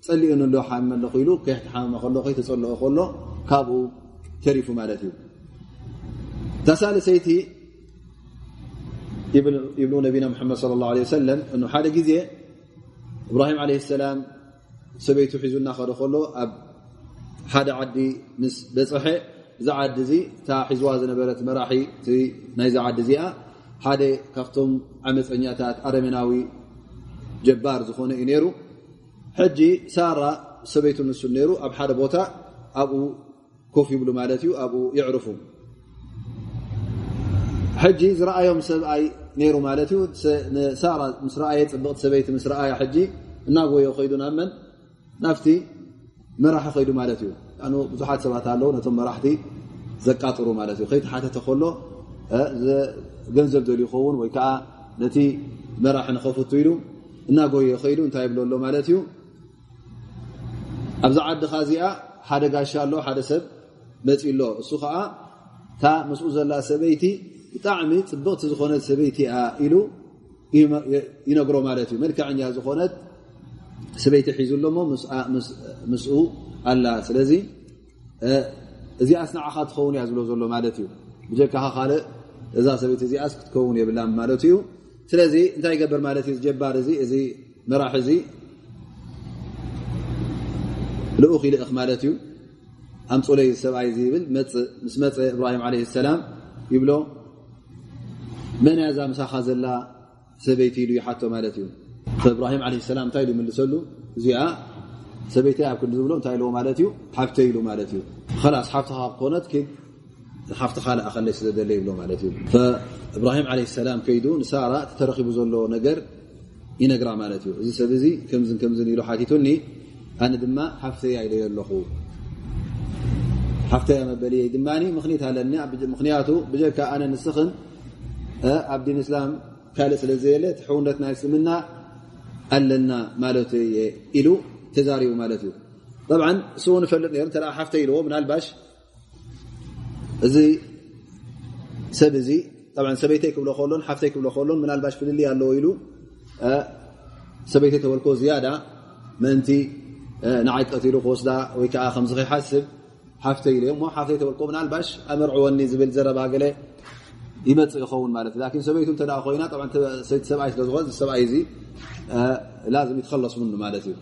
ፀሊኡንሎ ሓመለኹ ኢሉ ከይሕትሓመመ ከሎ ከይተፀልኦ ከሎ ካብኡ ተሪፉ ማለት እዩ እታ ሳለሰይቲ ይብሉ ነቢና መድ صለ ላه ه ሰለም እ ሓደ ግዜ እብራሂም ዓለ ሰላም ሰበይቱ ሒዙ እናኸደ ከሎ ኣብ ሓደ ዓዲ ምስ በፅሐ እዛ ዓዲ እዚ እታ ሒዝዋ ዝነበረት መራሒ እቲ ናይዛ ዓዲ እዚኣ ሓደ ካብቶም ዓመፀኛታት ኣረሜናዊ ጀባር ዝኾነ እዩ ነይሩ ሕጂ ሳራ ሰበይቱ ንሱ ነይሩ ኣብ ሓደ ቦታ ኣብኡ ኮፍ ይብሉ ማለት እዩ ኣብኡ ይዕርፉ ሕጂ ዝረኣዮም ሰብኣይ ነይሩ ማለት እዩ ሳራ ምስ ረኣየ ፅብቕቲ ሰበይቲ ምስ ረኣያ ሕጂ እናጎዮ ከይዱ ናብ መን ናብቲ መራሒ ከይዱ ማለት እዩ ብዙሓት ሰባት ኣለዉ ነቶም መራሕቲ ዘቃጥሩ ማለት እዩ ከይተሓተተ ከሎ ገንዘብ ደል ይኸውን ወይ ከዓ ነቲ መራሒ ንኸፍቱ ኢሉ እናጎዮ ከይዱ እንታይ የብለሎ ማለት እዩ ኣብዛ ዓድኻ እዚኣ ሓደ ጋሻ ኣሎ ሓደ ሰብ መፅሎ እሱ ከዓ እታ ምስኡ ዘላ ሰበይቲ ብጣዕሚ ፅብቕቲ ዝኾነት ሰበይቲ ኢሉ ይነግሮ ማለት እዩ መልክዐኛ ዝኾነት ሰበይቲ ሒዙሎሞ ምስኡ ኣላ ስለዚ እዚኣ ስንዓኻ ትኸውን እያ ዝብሎ ዘሎ ማለት እዩ ብጀካኻ ካልእ እዛ ሰበይቲ እዚኣስ ክትከውን የብላ ማለት እዩ ስለዚ እንታይ ይገብር ማለት እዩ ዝጀባር እዚ እዚ መራሕ እዚ ልኡኽ ይልእኽ ማለት እዩ ኣምፁለይ ሰብኣይ ብል ምስ መፀ እብራሂም ለ ሰላም ይብሎ መን ያ ዛ ምሳኻ ዘላ ሰበይቲ ኢሉ ይሓቶ ማለት እዩ እብራሂም ለ ሰላም እንታይ ኢ ይምልሰሉ እዚኣ ሰበይቲ ኣብ ክንዲ ዝብሎ እንታይ ለዎ ማለት እዩ ሓፍተ ኢሉ ማለት እዩ ላስ ሓፍትኻ ክኮነት ሓፍቲ ካልኣኸለይ ስለዘለ ይብሎ ማለት እዩ እብራሂም ለ ሰላም ከይዱ ንሳራ ተረኪቡ ዘሎ ነገር ይነግራ ማለት እዩ እዚ ሰብ ዚ ከምዝ ከምዝ ኢሉ ሓቲቱኒ ኣነ ድማ ሓፍተያ ኢለዮ ኣለኹ ሓፍተያ መበልየ ድማ ምክኒት ኣለኒ ምክንያቱ ብጀካ ኣነ ንስኽን ኣብ ዲን እስላም ካልእ ስለ ዘየለ ትሕውነት ናይ እስልምና ኣለና ማለት የ ኢሉ ተዛሪቡ ማለት እዩ ብዓ እሱው ንፈልጥ ነሩ ተ ሓፍተ ኢልዎ ምናልባሽ እዚ ሰብ እዚ ሰበይተይ ክብሎ ከሎን ሓፍተይ ክብሎ ከሎን ምናልባሽ ፍልል ኣለዎ ኢሉ ሰበይተይ ተበልኮ ዝያዳ ምእንቲ ንዓይ ቀትሉ ክወስዳ ወይከዓ ከምዚ ከይሓስብ ሓፍተ ኢሉ ሞ ሓፍተይ ተበልኮ ምናልባሽ ኣመርዕወኒ ዝብል ዘረባ ገለ ይመፅእ ይኸውን ማለት እዩ ሰበይቱ እተ ኮይና ሰይቲ ሰብኣይ ስለዝኮነ ሰብኣይ እዚ ላዝም ይትከለስሙኑ ማለት እዩ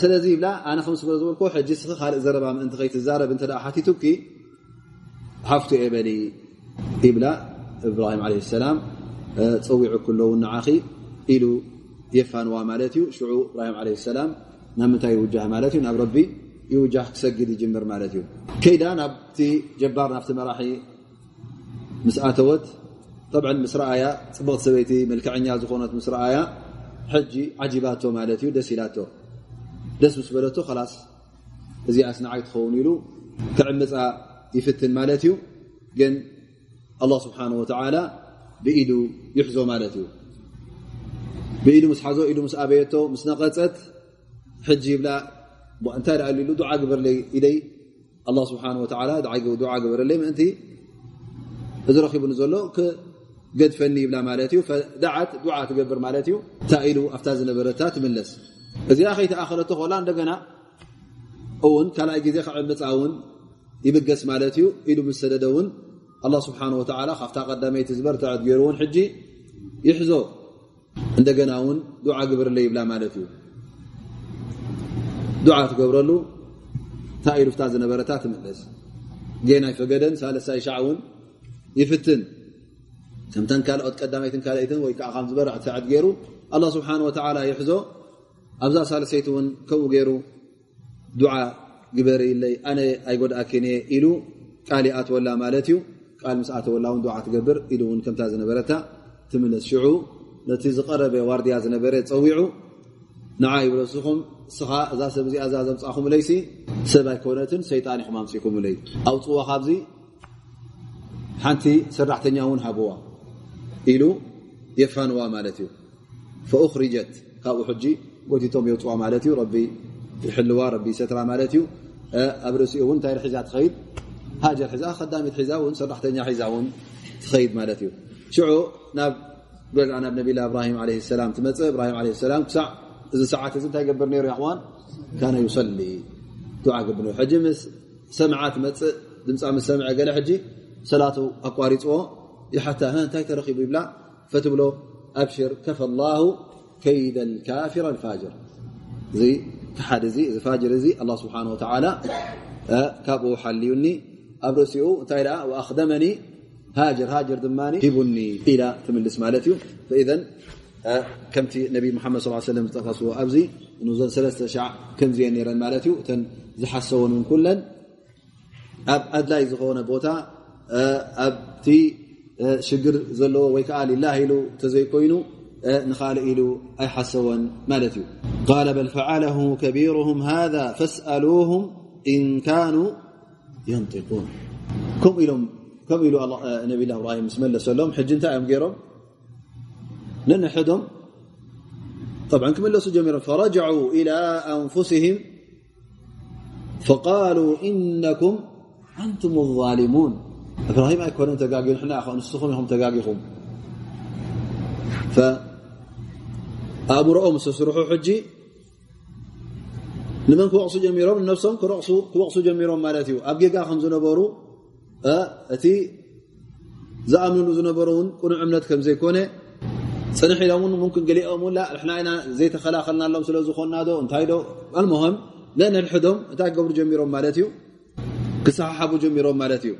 ስለዚ ይብላ ኣነ ከምስ ዝበልኮ ሕጂ ስ ካልእ ዘረባ ምእንቲ ከይትዛረብ እተ ሓቲቱኪ ሓፍቱ የበሊ ይብላ እብራሂም ለ ሰላም ፀዊዑ ክለዉ ንዓኺ ኢሉ የፋንዋ ማለት እዩ ሽዑ እብራሂም ለ ሰላም ናብ ምንታይ ይውጃህ ማለት እዩ ናብ ረቢ ይውጃህ ክሰግድ ይጅምር ማለት እዩ ከይዳ ናብቲ ጀባር ናብቲ መራሒ ምስኣተወት ብዓ ምስ ረኣያ ፅብቕቲ ሰበይቲ መልክዐኛ ዝኾነት ምስ ረኣያ ሕጂ ዓጂባቶ ማለት እዩ ደስ ኢላቶ ደስ ምስ በለቶ ላስ እዚኣስ ንዓይ ትኸውን ኢሉ ክዕምፃ ይፍትን ማለት እዩ ግን ኣላه ስብሓን ወተዓላ ብኢሉ ይሕዞ ማለት እዩ ብኢሉ ምስ ሓዞ ኢሉ ምስ ኣበየቶ ምስ ነቐፀት ሕጂ ይብላ እንታይ ዳ ኢሉ ዱዓ ግበርለይ ኢለይ ኣላ ስብሓን ወላ ዱዓ ግበረለይ ምእንቲ እዚ ረኪቡኒ ዘሎ ክገድፈኒ ይብላ ማለት እዩ ዳዓት ዱዓ ትገብር ማለት እዩ እንታይ ኢሉ ኣብታ ዝነበረታ ትምለስ እዚኣ ከይተኣኸለቶ ኮላ እንደገና እውን ካልኣይ ግዜ ክዕምፃ እውን ይብገስ ማለት እዩ ኢሉ ምስ ሰደደ እውን ኣላ ስብሓን ወላ ካብታ ቀዳመይቲ ዝበርትዐት ገይሩ እውን ሕጂ ይሕዞ እንደገና እውን ዱዓ ግብርለ ይብላ ማለት እዩ ዱዓ ትገብረሉ እንታይ ኢሉ ፍታ ዝነበረታ ትምለስ ጌናይ ፈገደን ሳለሳይ ሻዕ እውን ይፍትን ከምተን ካልኦት ቀዳመይትን ካልእትን ወይ ከዓ ከም ዝበርዕ ሰዕት ገይሩ ኣላ ስብሓን ወተዓላ ይሕዞ ኣብዛ ሳለሰይቲ እውን ከምኡ ገይሩ ዱዓ ግበሪ ኢለይ ኣነ ኣይጎድኣኪን እየ ኢሉ ቃል ኣትወላ ማለት እዩ ቃል ምስ ኣተወላ እውን ዱዓ ትገብር ኢሉ እውን ከምታ ዝነበረታ ትምለስ ሽዑ ነቲ ዝቐረበ ዋርድያ ዝነበረ ፀዊዑ ንዓ ይብሎ ስኹም እስኻ እዛ ሰብ እዚኣ እዛ ዘምፃኹምለይሲ ሰብ ኣይኮነትን ሰይጣን ኢኹም ኣምፅኩምለይ ኣውፅዎ ካብዚ ሓንቲ ሰራሕተኛ እውን ሃብዋ ኢሉ የፋንዋ ማለት እዩ ፈእኽርጀት ካብኡ ሕጂ ጎቲቶም የውፅዋ ማለት እዩ ረቢ ይሕልዋ ረቢ ሰትራ ማለት እዩ ኣብ ርእሲኡ እውን እንታይ ሒዛ ትኸይድ ሃጀር ሒዛ ከዳሚት ሒዛ ውን ሰራሕተኛ ሒዛ እውን ትኸይድ ማለት እዩ ሽዑ ናብ ገዛ ናብ ነቢላ እብራሂም ለ ሰላም ትመፅእ እብራሂም ለ ሰላም ክሳዕ እዚ ሰዓት እዚ እንታይ ገብር ነይሩ ይኽዋን ካነ ይሰሊ ዱዓ ገብር ነሩ ሕጂ ምስ ሰምዓ ትመፅእ ድምፃ ምስ ሰምዐ ገለ ሕጂ ሰላቱ ኣቋሪፅዎ ይሓታ እንታይ ተረኪቡ ይብላ ፈትብሎ ኣብሽር ከፈ ላሁ ከይደ ልካፊር ልፋጅር እዚ ክሓደ እዚ እዚ ፋጅር እዚ ኣላ ስብሓን ወተዓላ ካብኡ ሓልዩኒ ኣብ ርእሲኡ እንታይ ደኣ ኣክደመኒ ሃጀር ሃጀር ድማ ሂቡኒ ኢላ ትምልስ ማለት እዩ ኢዘን ከምቲ ነቢ መድ ስ ሰለም ዝጠቀስዎ ኣብዚ ንዘን ሰለስተ ሻዕ ከምዝየ ነረን ማለት እዩ እተን ዝሓሰውን እውን ኩለን ኣብ ኣድላይ ዝኾነ ቦታ ኣብቲ ሽግር ዘለዎ ወይ ከዓ ልላህ ኢሉ ተዘይኮይኑ ንኻልእ ኢሉ ኣይሓሰወን ማለት እዩ ቃል በል ፈዓለሁ ከቢሩهም ሃذ ፈስأሉهም እን ካኑ يንጢቁን ከምኡ ኢሉ ነብላ እብራሂም ምስ መለሰሎም ሕጂ እንታይ እዮም ገይሮም ننحدهم طبعا كم لسوا جميرا فرجعوا إلى أنفسهم فقالوا إنكم أنتم الظالمون. إبراهيم أيكون تقاقي حنا نسخم يهم تقاقيكم فأبرؤهم سسرحوا حجي. لمن كوقص جميرهم نفسهم ክወቕሱ ጀሚሮም ማለት እዩ ኣብ ጌጋ ከም ዝነበሩ እቲ ዝኣምንሉ ዝነበሩ እውን ቁኑዕ እምነት ከም ፅንሕ ኢሎም ን ገሊኦም ሕና ኢና ዘይተኸላኸልናሎም ስለዝኮናዶ እንታይ ዶ ኣልሞሆም ነንሕዶም እንታይ ክገብሩ ጀሚሮም ማለት እዩ ክሰሓሓቡ ጀሚሮም ማለት እዩ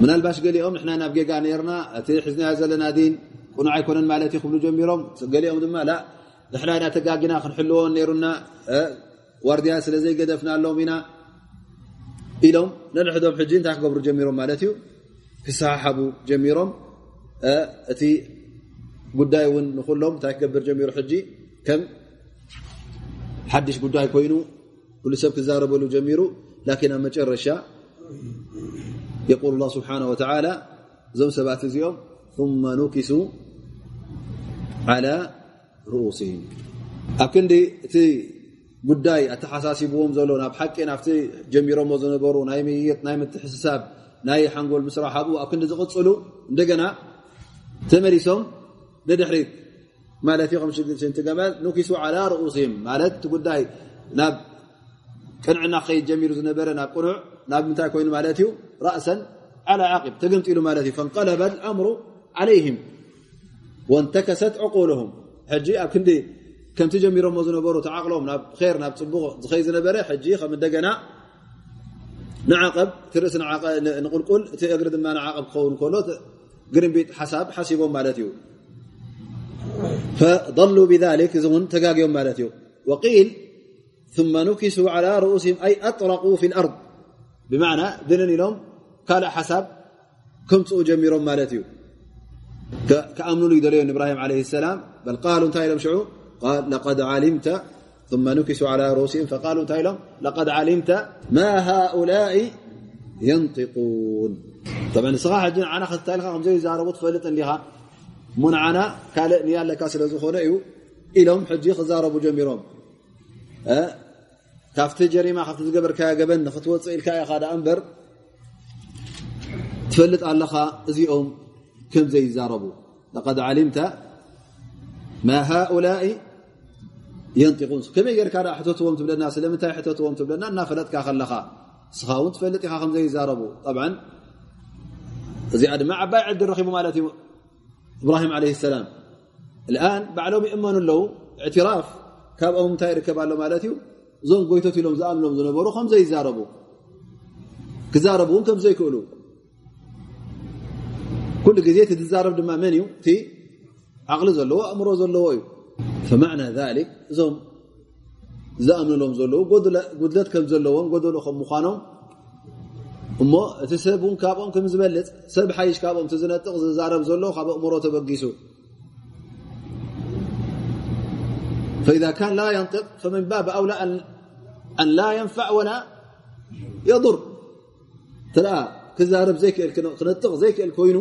ምናልባሽ ገሊኦም ንሕና ናብ ጌጋ ነርና እቲ ሕዝንያ ዘለና ዲን ቁኑዕ ኣይኮነን ማለት ዩ ክብሉ ጀሚሮም ገሊኦም ድማ ንሕናና ተጋጊና ክንሕልዎ ነሩና ዋርድያ ስለ ዘይገደፍና ኣሎም ኢና ኢሎም ነድሕዶም ሕጂ እንታይ ክገብሩ ጀሚሮም ማለት እዩ ክሰሓሓቡ ጀሚሮም እቲ ጉዳይ እውን ንኩሎም እንታይ ክገብር ጀሚሩ ሕጂ ከም ሓድሽ ጉዳይ ኮይኑ ኩሉ ሰብ ክዛረበሉ ጀሚሩ ላኪን ኣብ መጨረሻ የል ላ ስብሓን ወተላ እዞም ሰባት እዚኦም ثመ ኑኪሱ على ርኡስህም ኣብ ክንዲ እቲ ጉዳይ ኣተሓሳሲብዎም ዘሎ ናብ ሓቂ ናብቲ ጀሚሮሞ ዝነበሩ ናይ ምይት ናይ ምትሕስሳብ ናይ ሓንጎል ምስራሕ ኣብኡ ኣብ ክንዲ ዝቕፅሉ እንደገና ተመሊሶም ንድሕሪት ማለት ዩ ከምሽንቲ ገመል ኑኪሱ ዓላ ርኡስህም ማለት እቲ ጉዳይ ናብ ቅንዕና ከይድ ጀሚሩ ዝነበረ ናብ ቁኑዕ ናብ ምንታይ ኮይኑ ማለት እዩ ራእሰን ዓላ ዓቂብ ተገምጢሉ ማለት እዩ ፈንቀለበ ኣምሩ ዓለይህም ወንተከሰት ዕቁልሁም ሕጂ ኣብ ክንዲ ከምቲ ጀሚሮሞ ዝነበሩ ተዓቕሎም ናብ ር ናብ ፅቡቕ ዝኸይ ዝነበረ ሕጂ ከም እንደገና ንዓቐብ እቲ ርእሲ ንቁልቁል እቲ እግሪ ድማ ንዓቐብ ክኸውን ከሎ ግርንቢጥ ሓሳብ ሓሲቦም ማለት እዩ فضلوا بذلك ون تقاقيهم مالتيو. وقيل ثم نكسوا على رؤوسهم أي أطرقوا في الأرض. بمعنى ذنن لهم كال حسب كمتኡ ጀሚሮም ማለት እዩ كኣምنሉ إبراهيم عليه السلام. بل قالوا انتهي لهم شعو قال لقد علمت. ثم نكسوا على رؤوسهم فقالوا انتهي لهم لقد علمت ما هؤلاء ينطقون. طبعا ንስኻ ሕጂ ንዓና ክታይ ኢልካ ከምዘ ዛረቡ ትፈልጥ لها. ሙንዓና ካልእ ንያለካ ስለ ዝኾነ እዩ ኢሎም ሕጂ ክዛረቡ ጀሚሮም ካብቲ ጀሪማ ካብቲ ዝገበርካያ ገበን ንክትወፅእ ኢልካ ኢኻ ዳ እምበር ትፈልጥ ኣለኻ እዚኦም ከም ዘይዛረቡ ለቀድ ዓሊምተ ማ ሃؤላء የንጢቁን ከመይ ጌርካ ዳ ሕተትዎም ትብለና ስለምንታይ ሕተትዎም ትብለና እናፈለጥካ ከለኻ ንስኻ እውን ትፈልጥ ኢኻ ከምዘይዛረቡ طብዓ እዚኣ ድማ ዓባይ ዕድል ረኪቡ ማለት እዩ إبراهيم عليه السلام. الآن بعلم يؤمنوا له اعتراف. كاب أو متاير كاب له مالتي زون قويتو تيلوم زام لهم زون بروخ هم زي زاربو. كزاربو هم كم زي كولو. كل قزيت تزارب دما منيو. تي عقل زلو أمرو زلو فمعنى ذلك زوم زام لهم زلو. قدلت كم زلو قدلو خم مخانهم. እሞ እቲ ሰብ ን ካብኦም ከም ዝበልፅ ሰብ ሓይሽ ካብኦም ዝነጥቕ ዝዛረብ ዘሎ ካብ ኣእምሮ ተበጊሱ فإذا كان لا ينطق فمن باب أولى أن لا ينفع ولا يضر ترى ክዛረብ ዘይክእል ክነጥቕ ዘይክእል ኮይኑ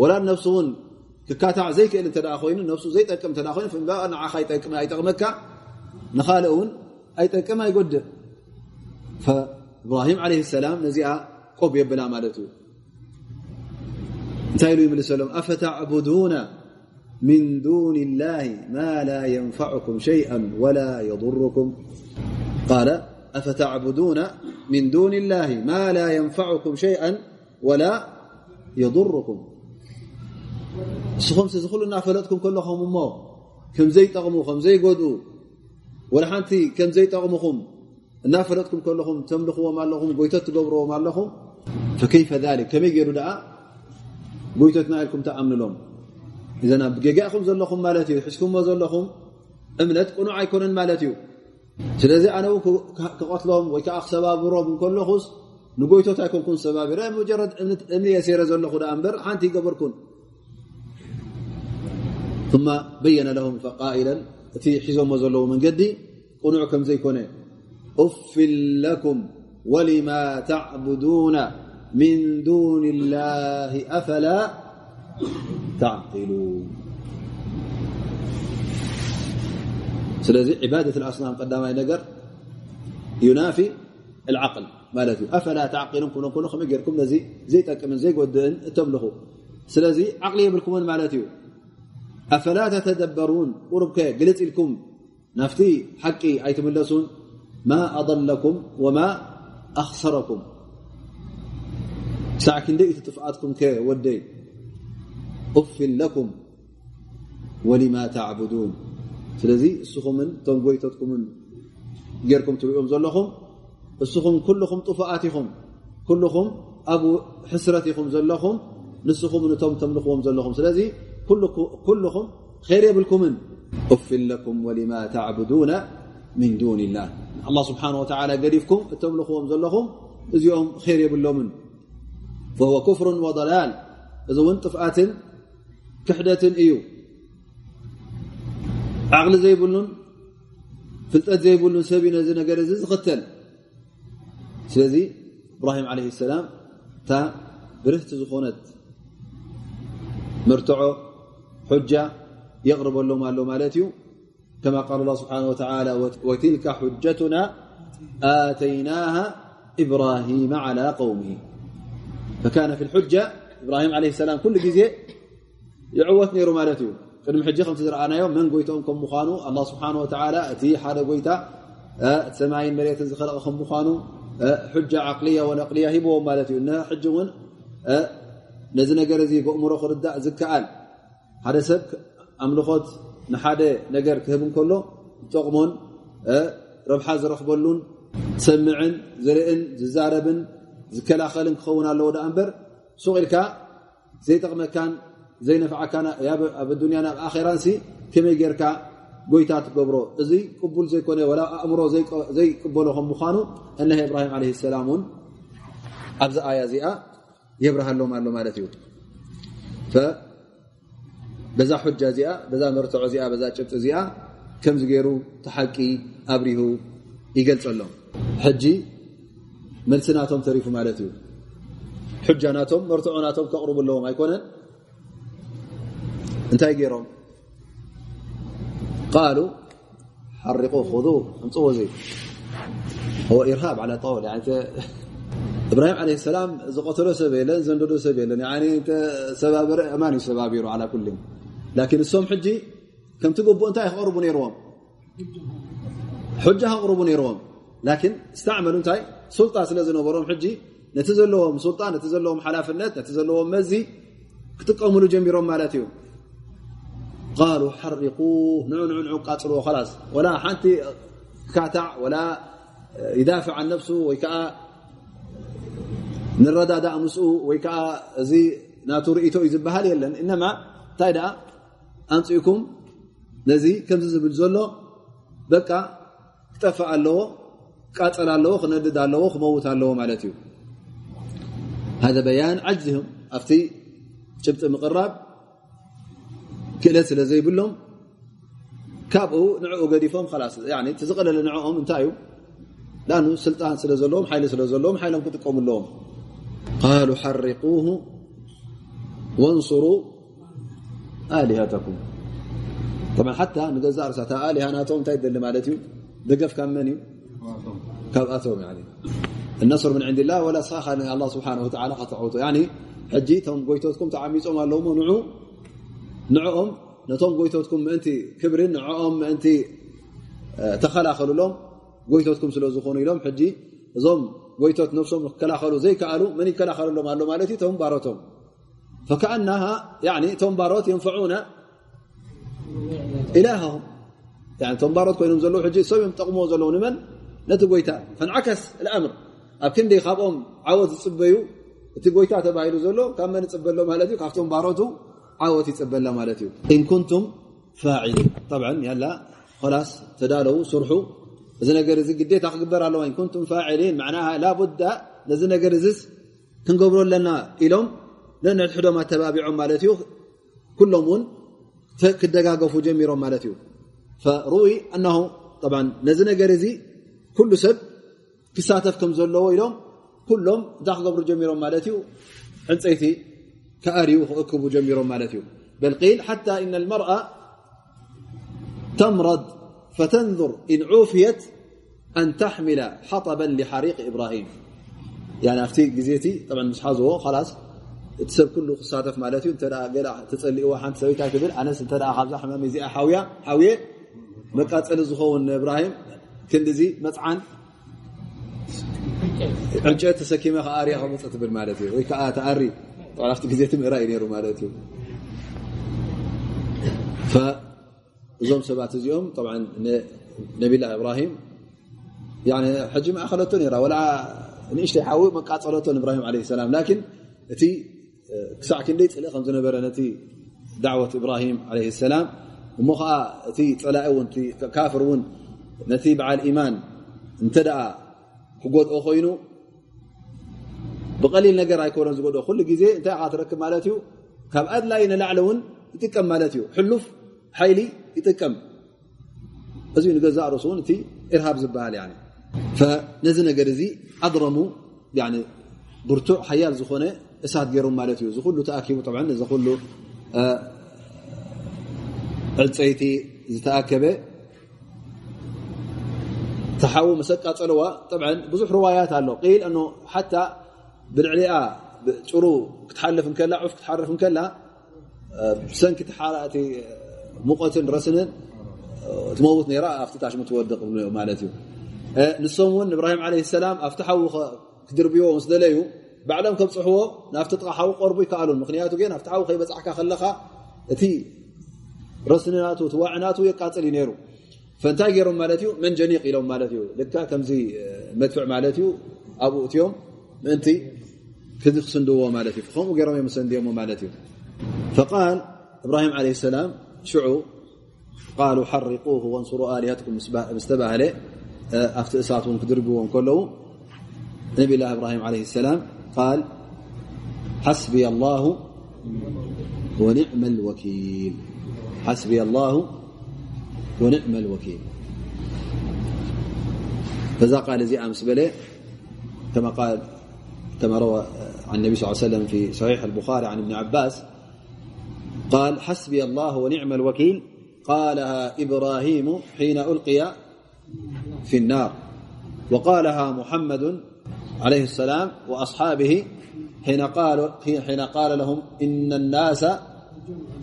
ወላ ነፍሱ እውን ክካታዕ ዘይክእል እተ ኮይኑ ነፍሱ ዘይጠቅም ተ ኮይኑ ንዓኻ ይጠቅም ኣይጠቕመካ ንኻልእ እውን ኣይጠቅም ኣይጎድእ إبراهيم عليه السلام نزي قب يبلا مالت انتهي يملس لهم أفتعبدون من دون الله ما لا ينفعكم شيئا ولا يضركم قال أفتعبدون من دون الله ما لا ينفعكم شيئا ولا يضركم نسخم سزخلنا فلتكم كلهم م كم زيطغم كم زيقدو ولحنت كم زيطغمخم زي እናፈለጥኩም ከለኹም ተምልኽዎም ኣለኹም ጎይቶት ትገብርዎም ኣለኹም ፈከይፈ ሊክ ከመይ ገይሩ ደኣ ጎይቶትና ኢልኩም ተኣምንሎም እዘና ብጌጋእኹም ዘለኹም ማለት እዩ ሕዝኩምዎ ዘለኹም እምነት ቁኑዕ ኣይኮነን ማለት እዩ ስለዚ ኣነ ውን ክቐትሎም ወይ ከዓ ክሰባብሮም ከለኹስ ንጎይቶት ኣይኮንኩን ሰባቢረ መጀረድ እምኒ የሴረ ዘለኹ ዳ እምበር ሓንቲ ይገበርኩን ثم بين لهم فقائلا እቲ ሒዞሞ ዘለዉ መንገዲ ቁኑዕ ከም ዘይኮነ أف لكم ولما تعبدون من دون الله أفلا تعقلون سلذي عبادة الأصنام قدمي نجر ينافي العقل مالت እዩ ኣፈላ ተዓቂሎም ክብሎ ከሎ ከመይ ጌርኩም ነዚ ዘይጠቅምን ዘይጎድእን እተምልኹ ስለዚ ዓቕሊ የብልኩምን ማለት እዩ ኣፈላ ተተደበሩን ቁርብከ ግልፅ ኢልኩም ናፍቲ ሓቂ ኣይትምለሱን ما أضلكم وما أخسركم ሳዕ ክንደይ እቲ ጥፍኣትኩም ከ ወደይ እፍን ለኩም ወሊማ ተዕቡዱን ስለዚ እስኹምን እቶም ጎይተትኩምን ጌርኩም ትሪኦም ዘለኹም እስኹም ኩልኹም ጥፉኣት ኢኹም ኩልኹም ኣብ ሕስረት ኢኹም ዘለኹም ንስኹም ነቶም ተምልኽዎም ዘለኹም ስለዚ ኩልኹም ኸይር የብልኩምን እፍን ለኩም ወሊማ ተዕቡዱና ምን ዱን ላህ الله ስብሓه ገዲፍኩም እተምልኽዎም ዘለኹም እዚኦም ር የብሎምን فهو كፍሩ وضላል እዚ እውን ጥፍኣትን ክሕደትን እዩ ዓቕሊ ዘይብሉን ፍልጠት ዘይብሉን ሰብ ነዚ ነገር እዚ ዝኽተል ስለዚ እብራሂም عለه ሰላም እታ ብርህቲ ዝኾነት ምርትዖ حጃ የቕርበሎም ኣሎ ማለት እዩ ከማ ቃል ላ ስብሓን ወላ ወትልካ ሕጀቱና ኣተይናሃ ኢብራሂማ ዓላ ቀውሚ ፈካነ ፊ ልሕጃ እብራሂም ለ ሰላም ኩሉ ግዜ ይዕወት ነይሩ ማለት እዩ ቅድሚ ሕጂ ከምቲ ዝረኣናዮም መን ጎይቶኦም ከም ምኳኑ ኣ ስብሓን ወላ እቲ ሓደ ጎይታ ሰማይን መሬትን ዝኽለቐ ከም ምኳኑ ሕጃ ዓቅልያ ወነቅልያ ሂብዎም ማለት እዩ ሕጂ እውን ነዚ ነገር እዚ ብእምሮ ክርዳእ ዝከኣል ሓደ ሰብ ኣምልኾት ንሓደ ነገር ክህብ እንከሎ ዝጠቕሞን ረብሓ ዝረክበሉን ሰምዕን ዝርእን ዝዛረብን ዝከላኸልን ክኸውን ኣለዎ ዳ እምበር ሱቕ ኢልካ ዘይጠቕመካን ዘይነፍዓካን ኣብ ዱንያ ኣብ ኣራን ከመይ ጌርካ ጎይታ ትገብሮ እዚ ቅቡል ዘይኮነ ኣእምሮ ዘይቅበሎ ከም ምኳኑ እነሀ እብራሂም ለ ሰላም ውን ኣብዚ ኣያ እዚኣ የብርሃሎም ኣሎ ማለት እዩ በዛ ጃ እዚኣ በዛ መርትዖ እዚኣ በዛ ጭብጢ እዚኣ ከምዚ ገይሩ ተሓቂ ኣብሪሁ ይገልፀሎም ሕጂ መልሲ ናቶም ተሪፉ ማለት እዩ ሕጃ ናቶም መርትዖ ናቶም ከቕርቡ ኣለዎም ኣይኮነን እንታይ ገይሮም ቃሉ ሓሪቁ ክዱ ምፅዎ ዘ ኢርሃብ ላ ጣውል እብራሂም ለ ሰላም ዝቀተሎ ሰብ የለን ዘንደዶ ሰብ የለን ሰባበረ እማን እዩ ሰባቢሩ ኩ ኩል ላኪን እሶም ሕጂ ከምቲ ግቡእ እንታይ ክቕርቡ ነይርዎም ሕጃ ክቕርቡ ነይርዎም ላኪን ዝተዕመሉ እንታይ ሱልጣን ስለ ዝነበሮም ሕጂ ነቲ ዘለዎም ሱልጣን ነቲ ዘለዎም ሓላፍነት ነቲ ዘለዎም መዚ ክጥቀምሉ ጀሚሮም ማለት እዩ ቃሉ ሓሪቁ ንዑ ንዑ ንዑ ቃፅልዎ ላስ ወላ ሓንቲ ካታዕ ወላ ይዳፍዕ ዓ ነፍሱ ወይከዓ ንረዳዳእ ምስኡ ወይ ከዓ እዚ ናቱ ርእቶ እዩ ዝበሃል የለን እነማ እንታይ ደኣ ኣንፅኡኩም ነዚ ከምዚ ዝብል ዘሎ በቃ ክጠፍእ ኣለዎ ክቃፀል ኣለዎ ክነድድ ኣለዎ ክመውት ኣለዎ ማለት እዩ ሃ በያን ዓጅዝም ኣብቲ ጭብጢ ምቕራብ ክእለት ስለ ዘይብሎም ካብኡ ንዕኡ ገዲፎም እቲ ዝቐለለ ንዕኦም እንታይ እዩ ኣ ስልጣን ስለ ዘለዎም ሓይሊ ስለ ዘለዎም ሓይሎም ክጥቀሙ ኣለዎም قالوا حرقوه وانصروا آلهتكم طبعا حتى نዛ ርሳታ ኣሊሃ ናቶም እንታይ ደሊ ማለት እዩ ደገፍ ካብ መን እዩ ካብኣቶም እነስር ምን ዕንድላ ወላ ስኻ له ስብሓه ከተዕውጡ ሕጂ እቶም ጎይቶትኩም ተዓሚፆም ኣለዎ ንዑ ንዕኦም ነቶም ጎይቶትኩም ምእንቲ ክብርን ንዕኦም ምእንቲ ተኸላኸልሎም ጎይቶትኩም ስለ ዝኾኑ ኢሎም ሕጂ እዞም ጎይቶት ነፍሶም ክከላኸሉ ዘይከኣሉ መን ይከላኸለሎም ኣሎ ማለት እዩ ቶም ባሮቶም ፈከኣና እቶም ባሮት የንፈዑና ኢላሃም ቶም ባሮት ኮይኖም ዘለዉ ሕጂ ሰብ እዮም ጠቕምዎ ዘለዉ ንመን ነቲ ጎይታ ፈንዓከስ እምር ኣብ ክንደይ ካብኦም ዓወት ዝፅበዩ እቲ ጎይታ ተባሂሉ ዘሎ ካብ መን ይፅበሎ ማለት እዩ ካብቶም ባሮቱ ዓወት ይፅበላ ማለት እዩ እንኩንቱም ፋዒሊን ያላ ላስ ተዳለው ስርሑ እዚ ነገር እዚ ግዴታ ክግበር ኣለዋ ኩንቱም ፋዕሊን ላቡዳ ነዚ ነገር እዚ ክንገብሮ ኣለና ኢሎም ነንሕዶም ኣተባቢዖም ማለት እዩ ኩሎም ውን ክደጋገፉ ጀሚሮም ማለት እዩ ሩይ ኣናሁ ነዚ ነገር እዚ ኩሉ ሰብ ክሳተፍ ከም ዘለዎ ኢሎም ኩሎም እታ ክገብሩ ጀሚሮም ማለት እዩ ዕንፀይቲ ከኣርዩ ክእክቡ ጀሚሮም ማለት እዩ በል ል ሓታ እነ መርኣ ተምረድ ፈተንظር እን ዑፍየት ኣን ተحምላ ሓطባ لሓሪق ኢብራሂም ኣብቲ ግዜ ምስ ሓዝዎ ላስ እቲ ሰብ ኩሉ ክሳተፍ ማለት እዩ ተፀሊእዎ ሓንቲ ሰበይታ ብል ኣነስ ካብዛ ሕመ ዚ ሓውያ ሓውየ መቃፀሊ ዝኸውን እብራሂም ክንዲዚ መፅዓን ዕንጨት ተሰኪመ ከኣርያ ከመፀ ትብል ማለት እዩ ወይ ከዓ ተኣሪ ኣብቲ ግዜቲ ምእራ እዩ ሩ ማለት እዩ እዞም ሰባት እዚኦም ነብላ እብራሂም ሕጂ ማእኸለቶ ራ ንእሽተይ ሓዊ መቃፀለቶ እብራሂም ለ ሰላም ላን እቲ ክሳዕ ክንደይ ፅልእ ከም ዝነበረ ነቲ ዳዕወት እብራሂም ለ ሰላም እሞ ከዓ እቲ ፀላኢ ውን ካፍር እውን ነቲ በዓል ኢማን እንተ ደኣ ክጎድኦ ኮይኑ ብቀሊል ነገር ኣይከበሎን ዝጎድኦ ኩሉ ግዜ እንታይ ካ ትረክብ ማለት እዩ ካብ ኣድላይ ንላዕሊ እውን ይጥቀም ማለት እዩ ሕሉፍ ሓይሊ ይጥቀም እዚ ንገዛእ ርእሱ እውን እቲ ኢርሃብ ዝበሃል ነዚ ነገር እዚ ኣድረሙ ብርቱዕ ሓያል ዝኾነ እሳት ገይሮም ማለት እዩ እዚ ኩሉ ተኣኪቡ እዚ ኩሉ ዕፀይቲ ዝተኣከበ ተሓዊ መሰቃፀለዋ ብዙሕ ርዋያት ኣሎ ል ሓታ ብልዕሊኣ ጭሩ ክትሓልፍ ከላ ዑፍ ክትሓርፍ ከላ ሰንኪ ሙቀትን ረስንን ትመውት ራ ኣብቲ ታሽሙ ትወድቕ ማለት እዩ ንሶም እውን እብራሂም ለ ሰላም ኣብቲ ሓዊ ክድርብዎ ምስ ደለዩ ባዕሎም ከምፅሕዎ ናብቲ ጥቃ ሓዊ ቆርቡ ይከኣሉን ምክንያቱ ናብቲ ሓዊ ከይበፅሕካ ከለካ እቲ ረስንናቱ ትዋዕናቱ የቃፅል እዩ ነይሩ ፈእንታይ ገይሮም ማለት እዩ መንጀኒቅ ኢሎም ማለት እዩ ል ከምዚ መድፍዕ ማለት እዩ ኣብኡ እትዮም ምእንቲ ክክስንድዎ ማለት እዩ ከምኡ ገይሮም እዮም ሰንድዮሞ ማለት እዩ ፈቃል እብራሂም ለ ሰላም ሽዑ ቃሉ ሓሪቁ ወንስሩ ኣልያትኩም ምስ ተባህለ ኣብቲ እሳት ውን ክድርብዎም ከለዉ ነብ ላ እብራሂም قال حسبي الله ونعم الوكيل. حسبي الله ونعم الوكيل. فذا قال زي أمس بل كما قال كما روى عن النبي صلى الله عليه وسلم في صحيح البخاري عن ابن عباس قال حسبي الله ونعم الوكيل. قالها إبراهيم حين ألقي في النار. وقالها محمد عليه السلام وأصحابه حين قال, حين قال لهم إن الناس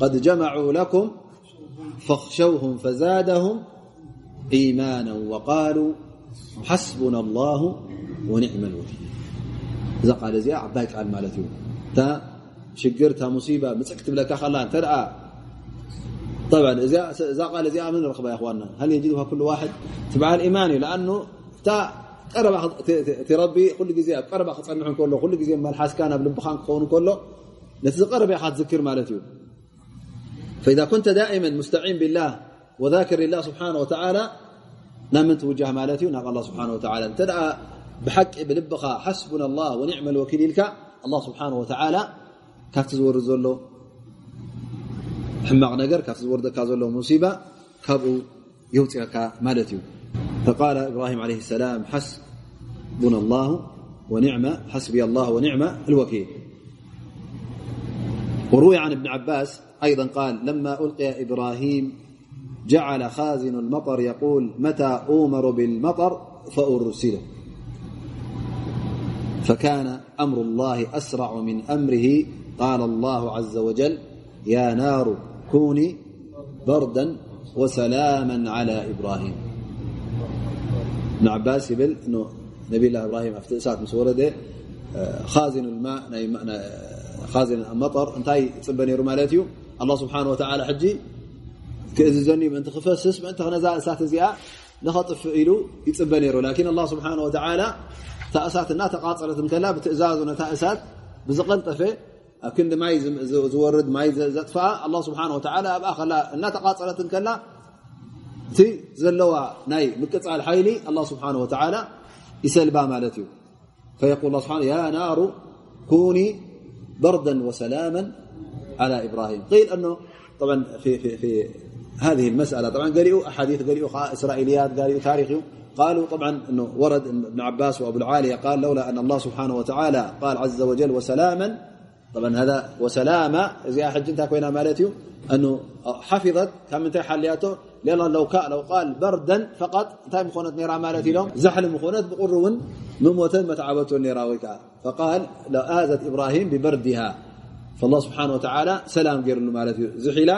قد جمعوا لكم فاخشوهم فزادهم إيمانا وقالوا حسبنا الله ونعم الوكيل. እዛ ቃል እዚኣ ዓባይ ቃል ማለት እዩ እታ مصيبة. እታ لك ምፅቅ ترعى طبعا እንተ قال ቃል እዚኣ ምን ረክባ هل يجدها كل واحد؟ تبع الإيمان. لأنه لأنه ቀረባ ትረቢ ኩሉ ግዜ ኣብ ቀረባ ክፀንሕ ከሎ ኩሉ ግዜ መልሓስካ ናብ ልብኻን ክኸውን ከሎ ነቲ ዝቀረበ ኢኻ ትዝክር ማለት እዩ فإذا كنت دائما مستعين بالله وذاكر الله سبحانه وتعالى ናብ ምን ትውጃህ ማለት እዩ ናብ ኣه ስብሓ ወላ እንተ ደኣ ብሓቂ ብልብኻ ሓስቡና ላه ወኒዕመ ልወኪል ኢልካ ኣه ስብሓን ወተላ ካብቲ ዝወርድ ዘሎ ሕማቕ ነገር ካብቲ ዝወርደካ ዘሎ ሙሲባ ካብኡ የውፅአካ ማለት እዩ فقال إبراهيم عليه السلام حسبنا الله ونعم حسبي الله ونعم الوكيل. وروي عن ابن عباس أيضا قال لما ألقي إبراهيم جعل خازن المطر يقول متى أومر بالمطر فأرسله. فكان أمر الله أسرع من أمره. قال الله عز وجل يا نار كوني بردا وسلاما على إبراهيم. ابن عباس يبل إنه نبي الله إبراهيم أفتي اسات مسورده آه، خازن الماء آه، خازن المطر انتي تبني رمالتي الله سبحانه وتعالى حجي كزني من تخفس اسم أنت خنا اسات زياء نخطف اله يتبني رو لكن الله سبحانه وتعالى تأسات الناس تقاصرت مكلا بتعزاز ونتاسات بزقنطفه كند ماي زورد ماي زطفاء الله سبحانه وتعالى باخر لا الناس تقاصرت مكلا እቲ ዘለዋ ናይ ምቅፃል ሓይሊ الله سبحانه وتعالى ይሰልባ ማለት እዩ فيقول الله سبحانه يا نار كوني بردا وسلاما على إبراهيم قيل أنه طبعا في هذه المسألة طبعا قالوا أحاديث قالوا إسرائيليات قالوا تاريخ قالوا طبعا أنه ورد ابن عباس وأبو العالية قال لولا أن الله سبحانه وتعالى قال عز وجل وسلاما طبعا هذا وسلامة زي حج انت كوينا مالتي أنه حفظت كم انت حلياته لأن لو لو قال بردا فقط انتهي مخونت نيرا مالتي لهم زحل مخونت بقرون مموتا متعبته نيرا ويكا. فقال لو آذت إبراهيم ببردها. فالله سبحانه وتعالى سلام جرل مالت زحل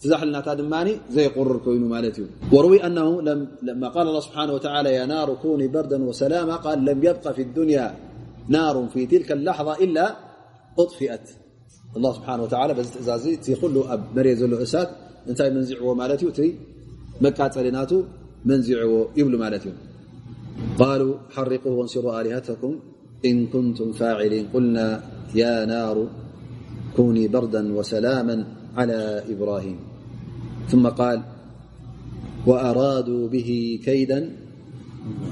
تزحلناتا دماني زي قرر كوين مالت وروي أنه لما قال الله سبحانه وتعالى يا نار كوني بردا وسلاما قال لم يبقى في الدنيا نار في تلك اللحظة إلا أطفئت. الله سبحانه وتعالى بز تأزازي تيخلو أب مري እንታይ መንዚዕዎ ማለት እዩ እቲ መቃፀሊ ናቱ መንዚዕዎ ይብሉ ማለት እዩ ቃሉ ሓሪቁ ወንሲሩ ኣሊሃተኩም እን ኩንቱም ፋዕሊን ቁልና ያ ናሩ ኩኒ በርዳ ወሰላማ على إብራሂም ثم ቃል وأرادوا به كيدا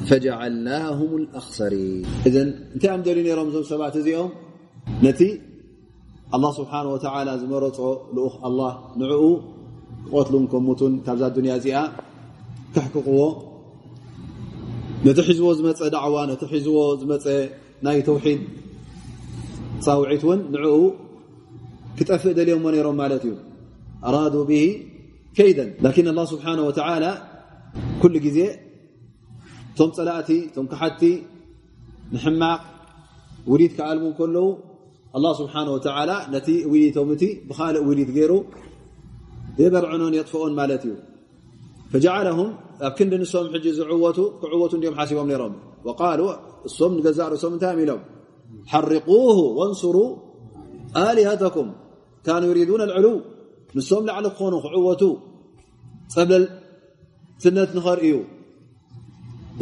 فجعلناهم الأخسرين እዘ نت م دل نرم م ሰባት እዚኦም نت الله سبحانه وتعالى ዝመረፆ لأخ الله ንዕኡ ክቆትሉን ከምሙቱን ካብዛ ዱንያ እዚኣ ክሕቅቕዎ ነቲ ሒዝዎ ዝመፀ ዳዕዋ ነቲ ሒዝዎ ዝመፀ ናይ ተውሒድ ፃውዒት እውን ንዕኡ ክጠፍእ ደልዮምዎ ነይሮም ማለት እዩ ኣራዱ ብሂ ከይደን ላኪን ኣላ ስብሓን ወተዓላ ኩሉ ግዜ እቶም ፀላእቲ እቶም ካሓቲ ንሕማቕ ውሊድ ክኣልሙ ከለዉ ኣላ ስብሓን ወተዓላ ነቲ ውሊቶም እቲ ብካልእ ውሊድ ገይሩ يبرعنون يطفؤون مالت ي فجعلهم ኣብ ክንዲ ንሶም ሕጂ ዝዕወቱ ክዕወቱ እንዲኦም ሓሲቦም ነይሮም ወቃሉ እሶም ንገዛ ርእሶም እንታይ ኢሎም ሓርቁሁ ወንስሩ ኣሊሃተኩም ካኑ ዩሪዱን ልዕሉው ንሶም ላዕሊ ክኾኑ ክዕወቱ ፀብለልትነት ንኸርእዩ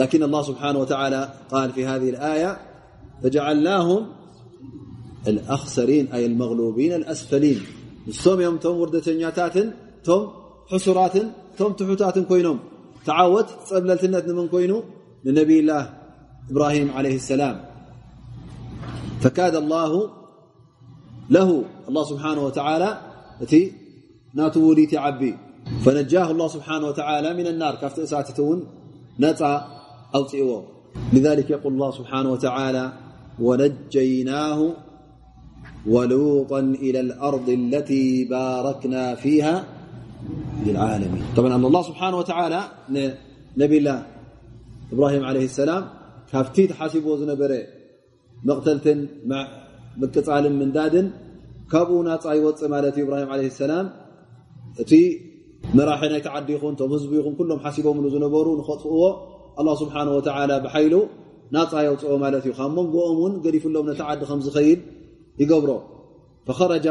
لكن الله سبحانه وتعالى قال في هذه الآية فجعلناهم الأخسرين أي المغلوبين الأسفلين. نسم يمتم وردتنياتات ቶም ሕሱራትን ቶም ትሑታትን ኮይኖም ተዓወት ፀብለልትነት ንምን ኮይኑ ንነብይላህ እብራሂም عليه ሰላም ፈካድ الله ለሁ الله ስብሓን وتعلى እቲ ናቱ ውሊት ይዓቢ ፈነጃሁ ላ ስብሓን وتعلى ምን ናር ካብቲ እሳት እውን ነፃ ኣውፅእዎ لذلك يقول الله سبحانه وتعالى ونجيناه ولوطا إلى الأرض التي باركنا فيها للعالمين. طبعا أن الله سبحانه وتعالى نبي الله إبراهيم عليه السلام كفت تحاسب نبر مقتلت مكل من داد كب نت يوፅ ملت إبراهيم عليه السلام. እቲ መራሒ ናይ خون ይኹን ቶም ህዝቢ ይኹን ኩሎም ሓሲቦምሉ ዝነበሩ ንኸፅእዎ ኣላ ስብሓን ወተዓላ ብሓይሉ ናፃ የውፅኦ ማለት እዩ ካብ መንጎኦም እውን ገዲፍሎም ነቲ ዓዲ ከም ዝኸይድ ይገብሮ. ፈኸረጀ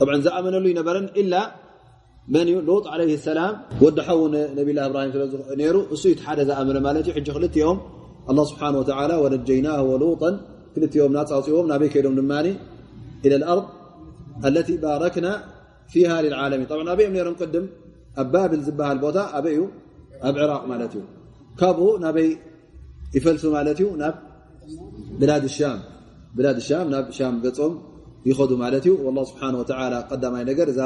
طبعا زامن زأمنلو ينبر إلا من لوط عليه السلام ودحو نبي الله إبراهيم نيرو س حد زأمن ملت حجة ل يوم الله سبحانه وتعالى ونجيناه ولوطا. كل يوم نوم نبي كيدم نمان إلى الأرض التي باركنا فيها للعالمين. طبعا أبي نر نقدم أبابل زبهل بوت أبي أب عراق ملت كابو كب نبي يفلس ملت ي بلاد الشام. بلاد الشام ناب شام قم ይኸዱ ማለት እዩ። ላ ስብሓ ወላ ቀዳማይ ነገር እዛ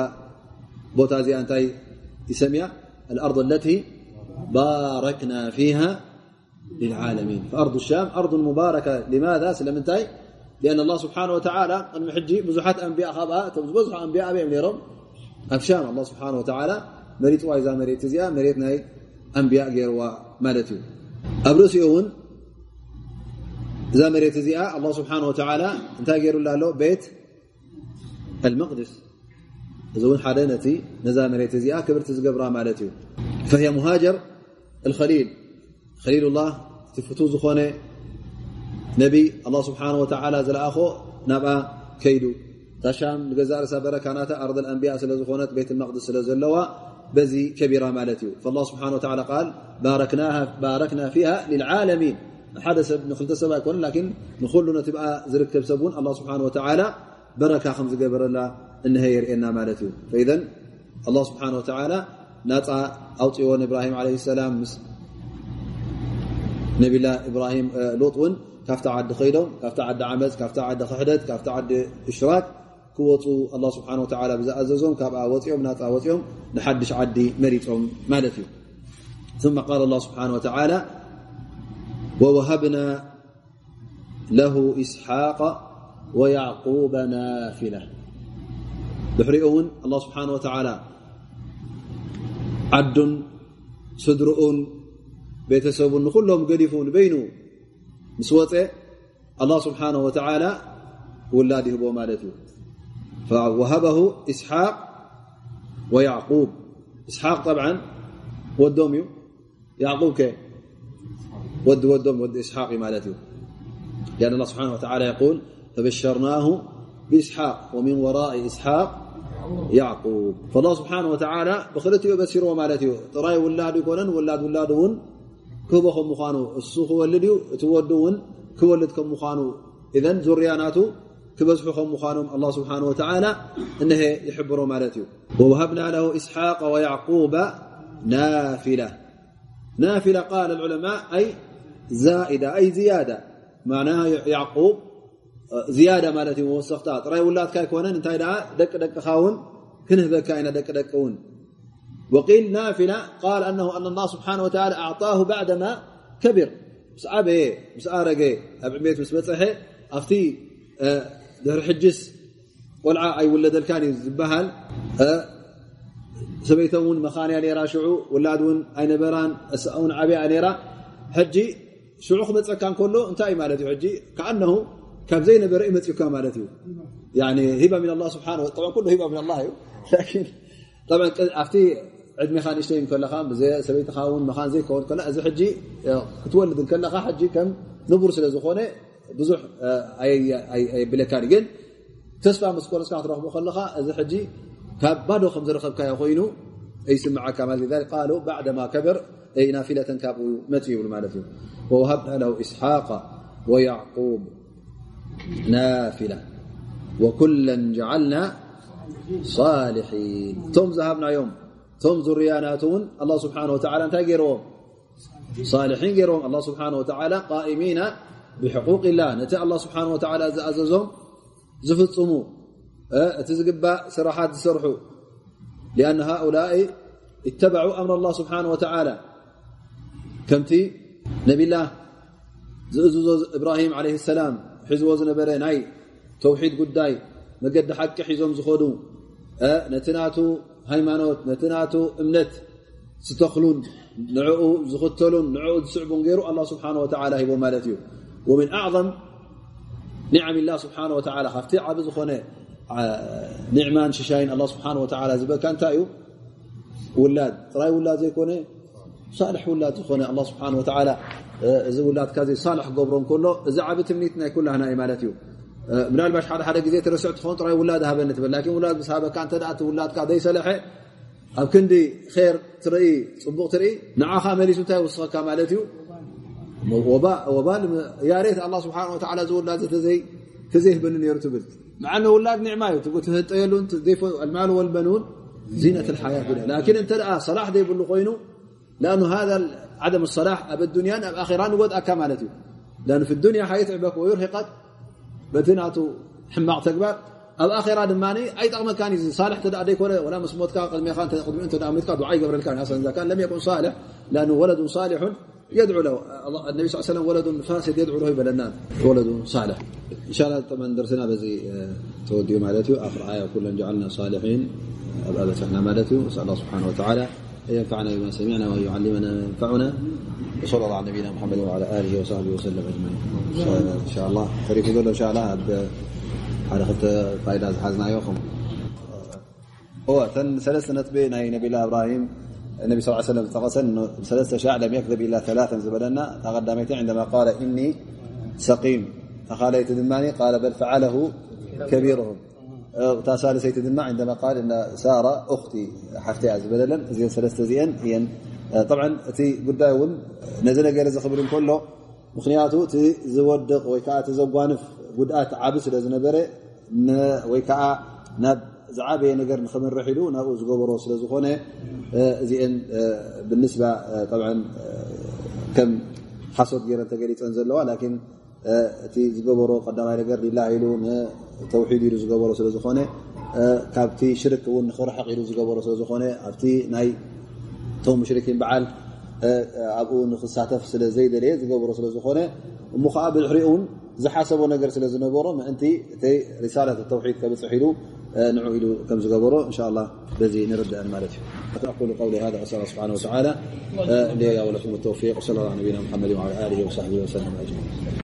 ቦታ እዚኣ እንታይ ይሰሚያ? ኣልኣርض ለቲ ባረክና ፊሃ للعالمين فأرض الشام أرض مباركة لماذا سلمنتي لأن الله سبحانه وتعالى نمحجي بزحت أنبياء خبأ بزح أنبياء بيم ليرم أفشام الله سبحانه وتعالى مريت وإذا مريت زي مريت ناي أنبياء جيروا مالتي أبرسي ون إذا مريت زي الله سبحانه وتعالى انتهى جيروا له بيت المقدስ እዚ እውን ሓደ ነቲ ነዛ መሬት እዚኣ ክብርቲ ዝገብራ ማለት እዩ فهي مهاجር الخሊል خሊል الله እቲ ፍቱ ዝኾነ ነቢ الله ስብሓنه و ዘለኣኾ ናብኣ ከይዱ እታ ሻም ንገዛ ርእሳ በረካ ናታ ኣርض ኣንብያ ስለ ዝኾነት ቤት መቅድስ ስለ ዘለዋ በዚ ከቢራ ማለት እዩ فالله ስብሓه و ል ባረክና ፊه لልዓለሚን ሓደ ሰብ ንክልተ ሰብ ኣይኮነ ላን ንኩሉ ነቲ ብኣ ዝርከብ ሰብ እውን الله ስብሓه و በረካ ከም ዝገበረላ እነሀ የርእየና ማለት እዩ ፈኢዘ ኣላ ስብሓን ወተዓላ ናፃ ኣውፅዎን እብራሂም ዓለ ሰላም ምስ ነቢላ እብራሂም ሎጥ እውን ካብቲ ዓዲ ከይዶም ካብቲ ዓዲ ዓመፅ ካብቲ ዓዲ ክሕደት ካብቲ ዓዲ እሽራክ ክወፁ ኣላ ስብሓን ወተዓላ ብዝኣዘዞም ካብኣ ወፂኦም ናፃ ወፂኦም ንሓድሽ ዓዲ መሪፆም ማለት እዩ ثم قال الله سبحانه وتعالى ووهبنا له إسحاق ويعقوب نافلة ድሕሪኡ እውን الله سبحانه وتعالى ዓዱን ስድርኡን ቤተሰቡን ንኩሎም ገዲፉ ንበይኑ ምስ ወፀ الله سبحانه وتعالى ውላድ ይህቦ ማለት እዩ فوهبه إسحاق ويعقوب إسحاق طبعا ودم ي يعقوب ك ود ودم ود إسحاق مالت لأن الله سبحانه وتعالى يقول فبشرناه بإسحاق ومن وراء إسحاق يعقوب فالله سبحانه وتعالى بخلت بسر مالت ري ولاد يكون ولاد ولاد ون ክህቦ ከም ምኳኑ እሱ ክወልድ እዩ እቲ ወዱ እውን ክወልድ ከም ምኳኑ እዘን ዙርያናቱ ክበዝሑ ከም ምኳኖም ኣ ስብሓ ወላ እነሀ ይሕብሮ ማለት እዩ ወውሃብና ለ እስሓቅ ወያዕቁባ ናፊላ ናፊላ ቃል ዕለማ ኣይ ዛኢዳ ኣይ ዝያዳ ማና ያዕቁብ ዝያዳ ማለት እዩ መወሰክታ ጥራይ ውላድካ ይኮነን እንታይ ደ ደቂ ደቅኻ ውን ክንህበካ ኢና ደቂ ደቂ እውን ወቂል ናፊላ ቃል ኣነ ላ ስብሓ ኣዕጣሁ ባዕደማ ከቢር ምስ ዓበየ ምስ ኣረገ ኣብ ዕቤት ምስ በፅሐ ኣብቲ ድሕሪ ሕጅስ ቆልዓ ኣይውለደልካን እዩ ዝበሃል ሰበይቶም ውን መኻንያ ራ ሽዑ ውላድ ውን ኣይነበራን ውን ዓብያ ራ ሕጂ ሽዑ ክመፀካ ከሎ እንታይ እዩ ማለት እዩ ከኣነሁ ካብ ዘይነበረ ዩ መፅካ ማለት እዩ ሂባ ላ ስብሓ ሂባ ላ እዩ ኣብቲ ዕድሜኻ ንእሽተይ ከለኻ ሰበይትኻ ን መኻን ዘይከውን እዚ ሕጂ ክትወልድ ከለኻ ከም ንቡር ስለ ዝኾነ ብዙሕ ኣየብለካን ግን ተስፋ ምስ ቆረስካ ክትረክቦ ከለካ እዚ ሕጂ ካብ ባዶ ከም ዝረከብካዮ ኮይኑ ይስምዓካ ቃሉ ባዕደማ ከብር ናፊለተን ካብኡ መፅ ይብሉ ማለት እዩ ወሃብና ለ እስሓቅ ወያዕቁብ نافلة. وكلا جعلنا صالحين. م زهبنا يم م ذريانات ون الله سبحانه وتعالى نت رم صالحين رم الله سبحانه وتعالى قائمين بحقوق الله. نت الله سبحانه وتعالى زأززم زفم እቲ ዝግባእ ስራሓት ዝሰርሑ። ኣن ሃؤላء اተበعوا ኣምر الله ስብሓنه و ከምቲ ነብላ ዝእዝዞ إبراهيم عليه السلام ሒዝዎ ዝነበረ ናይ ተውሒድ ጉዳይ መገዲ ሓቂ ሒዞም ዝኮኑ ነቲ ናቱ ሃይማኖት ነቲ ናቱ እምነት ዝተኽሉን ንዕኡ ዝኽተሉን ንዕኡ ዝስዕቡን ገይሩ ኣላ ስብሓን ወላ ሂቦም ማለት እዩ ወምን ኣዕظም ኒዕም ላ ስብሓን ወላ ካብቲ ዓብ ዝኾነ ኒዕማን ሽሻይን ኣላ ስብሓን ወላ ዝበካ እንታይ እዩ ውላድ ጥራይ ውላድ ዘይኮነ ሳልሕ ውላድ ዝኾነ ኣላ ስብሓን ወላ እዚ ውላድካ ሳልሕ ክገብሮ ከሎ እዚ ዓብ ትምኒት ናይ ኩላህና እዩ ማለት እዩ ምናልባሽ ሓደ ሓደ ግዜ ትረስዕ ትኸውን ጥራይ ውላድ ሃበኒ ትብል ላን ውላድ ምስ ሃበካ እተ ውላድካ ዘይሰለሐ ኣብ ክንዲ ር ትርኢ ፅቡቕ ትርኢ ንዓኻ መሊሱ እንታይ ወስኸካ ማለት እዩ ያሬት ኣ ስብሓ ዝውላድ ተዘይህበኒ ነሩ ትብል መዓነ ውላድ ኒዕማ እዩ ትህጠየሉ ማል ወልበንውን ዚነት ሓያት ላን እንተ ሰላሕ ዘይብሉ ኮይኑ ዓደም ሰላሕ ኣብ ዱንያን ኣብ ኣራ ንወድኣካ ማለት እዩ ፊ ዱንያ ሓይትዕበክ ወይርሂቀት በቲ ናቱ ሕማቕ ተግባር ኣብ ኣራ ድማ ኣይጠቕመካ ሳልሕ ደይኮነ መስሞትካ ቅድሚኡ ዓ ይገብረልካ ለም የኩን ሳልሕ ወለዱ ሳሊሑን የድዑ ነቢ ስ ወለ ፋሲድ የድዑ ይበለና ወለዱ ሳልሕ እንሻ ደርስና በዚ ተወዲኡ ማለት እዩ ኣክርኣያ ኩለ ጀዓልና ሳልሒን ኣብ ኣበፅሕና ማለት እዩ ስ ስብሓ أن ينفعنا بما سمعنا وأن يعلمنا ما ينفعنا وصلى الله على نبينا محمد وعلى آله وصحبه وسلم أجمعين. إن شاء الله. تሪፉ يقول إن شاء الله ሓደ ክልተ فائدة حزنا يوخم هو تن سلسة نتب نبي الله إبراهيم. النبي صلى الله عليه وسلم تقسن ثلاثة شاع لم يكذب إلا ثلاثا زبلنا تقدمت عندما قال إني سقيم. أخاليت دماني قال بل فعله كبيرهم. ሳለሰይቲ ድማ ማ ል ሳራ እኽቲ ሓፍተያ ዝበለለን እዚአን ሰለስተ እዚአን እየን እቲ ጉዳይ እውን ነዚ ነገር ዚ ክብል እንከሎ ምክንያቱ እቲ ዝወድቕ ወይከዓ እቲ ዘጓንፍ ጉድኣት ዓብ ስለ ዝነበረ ወይ ከዓ ናብ ዝዓበየ ነገር ንክምርሕ ኢሉ ናብኡ ዝገበሮ ስለዝኾነ እዚአን ብንስባ ከም ሓሶት ገይረን ተገሊፀን ዘለዋ ላን እቲ ዝገበሮ ቀዳማይ ነገር ላ ኢሉ ንተውሒድ ኢሉ ዝገበሮ ስለዝኾነ ካብቲ ሽርክ እውን ንክርሐቕ ኢሉ ዝገበሮ ስለዝኾነ ኣብቲ ናይ ቶም ሽርኪን በዓል ኣብኡ ንክሳተፍ ስለዘይደለየ ዝገብሮ ስለዝኾነ እሞ ከዓ ብድሕሪኡ እውን ዝሓሰቦ ነገር ስለ ዝነበሮ ምእንቲ እቲ ሪሳላት ተውሒድ ከብፅሕ ኢሉ ንዑ ኢሉ ከም ዝገበሮ እንሻ ላ በዚ ንርድአን ማለት እዩ ኣቁሉ ቀውሊ ሃ ኣስኣል ስብሓን ወተዓላ እንያ ወለኩም ተውፊቅ ወለ ላ ነቢና ሙሓመድ ወዓላ ኣሊሂ ወሳሕቢ ወሰለም ኣጅማን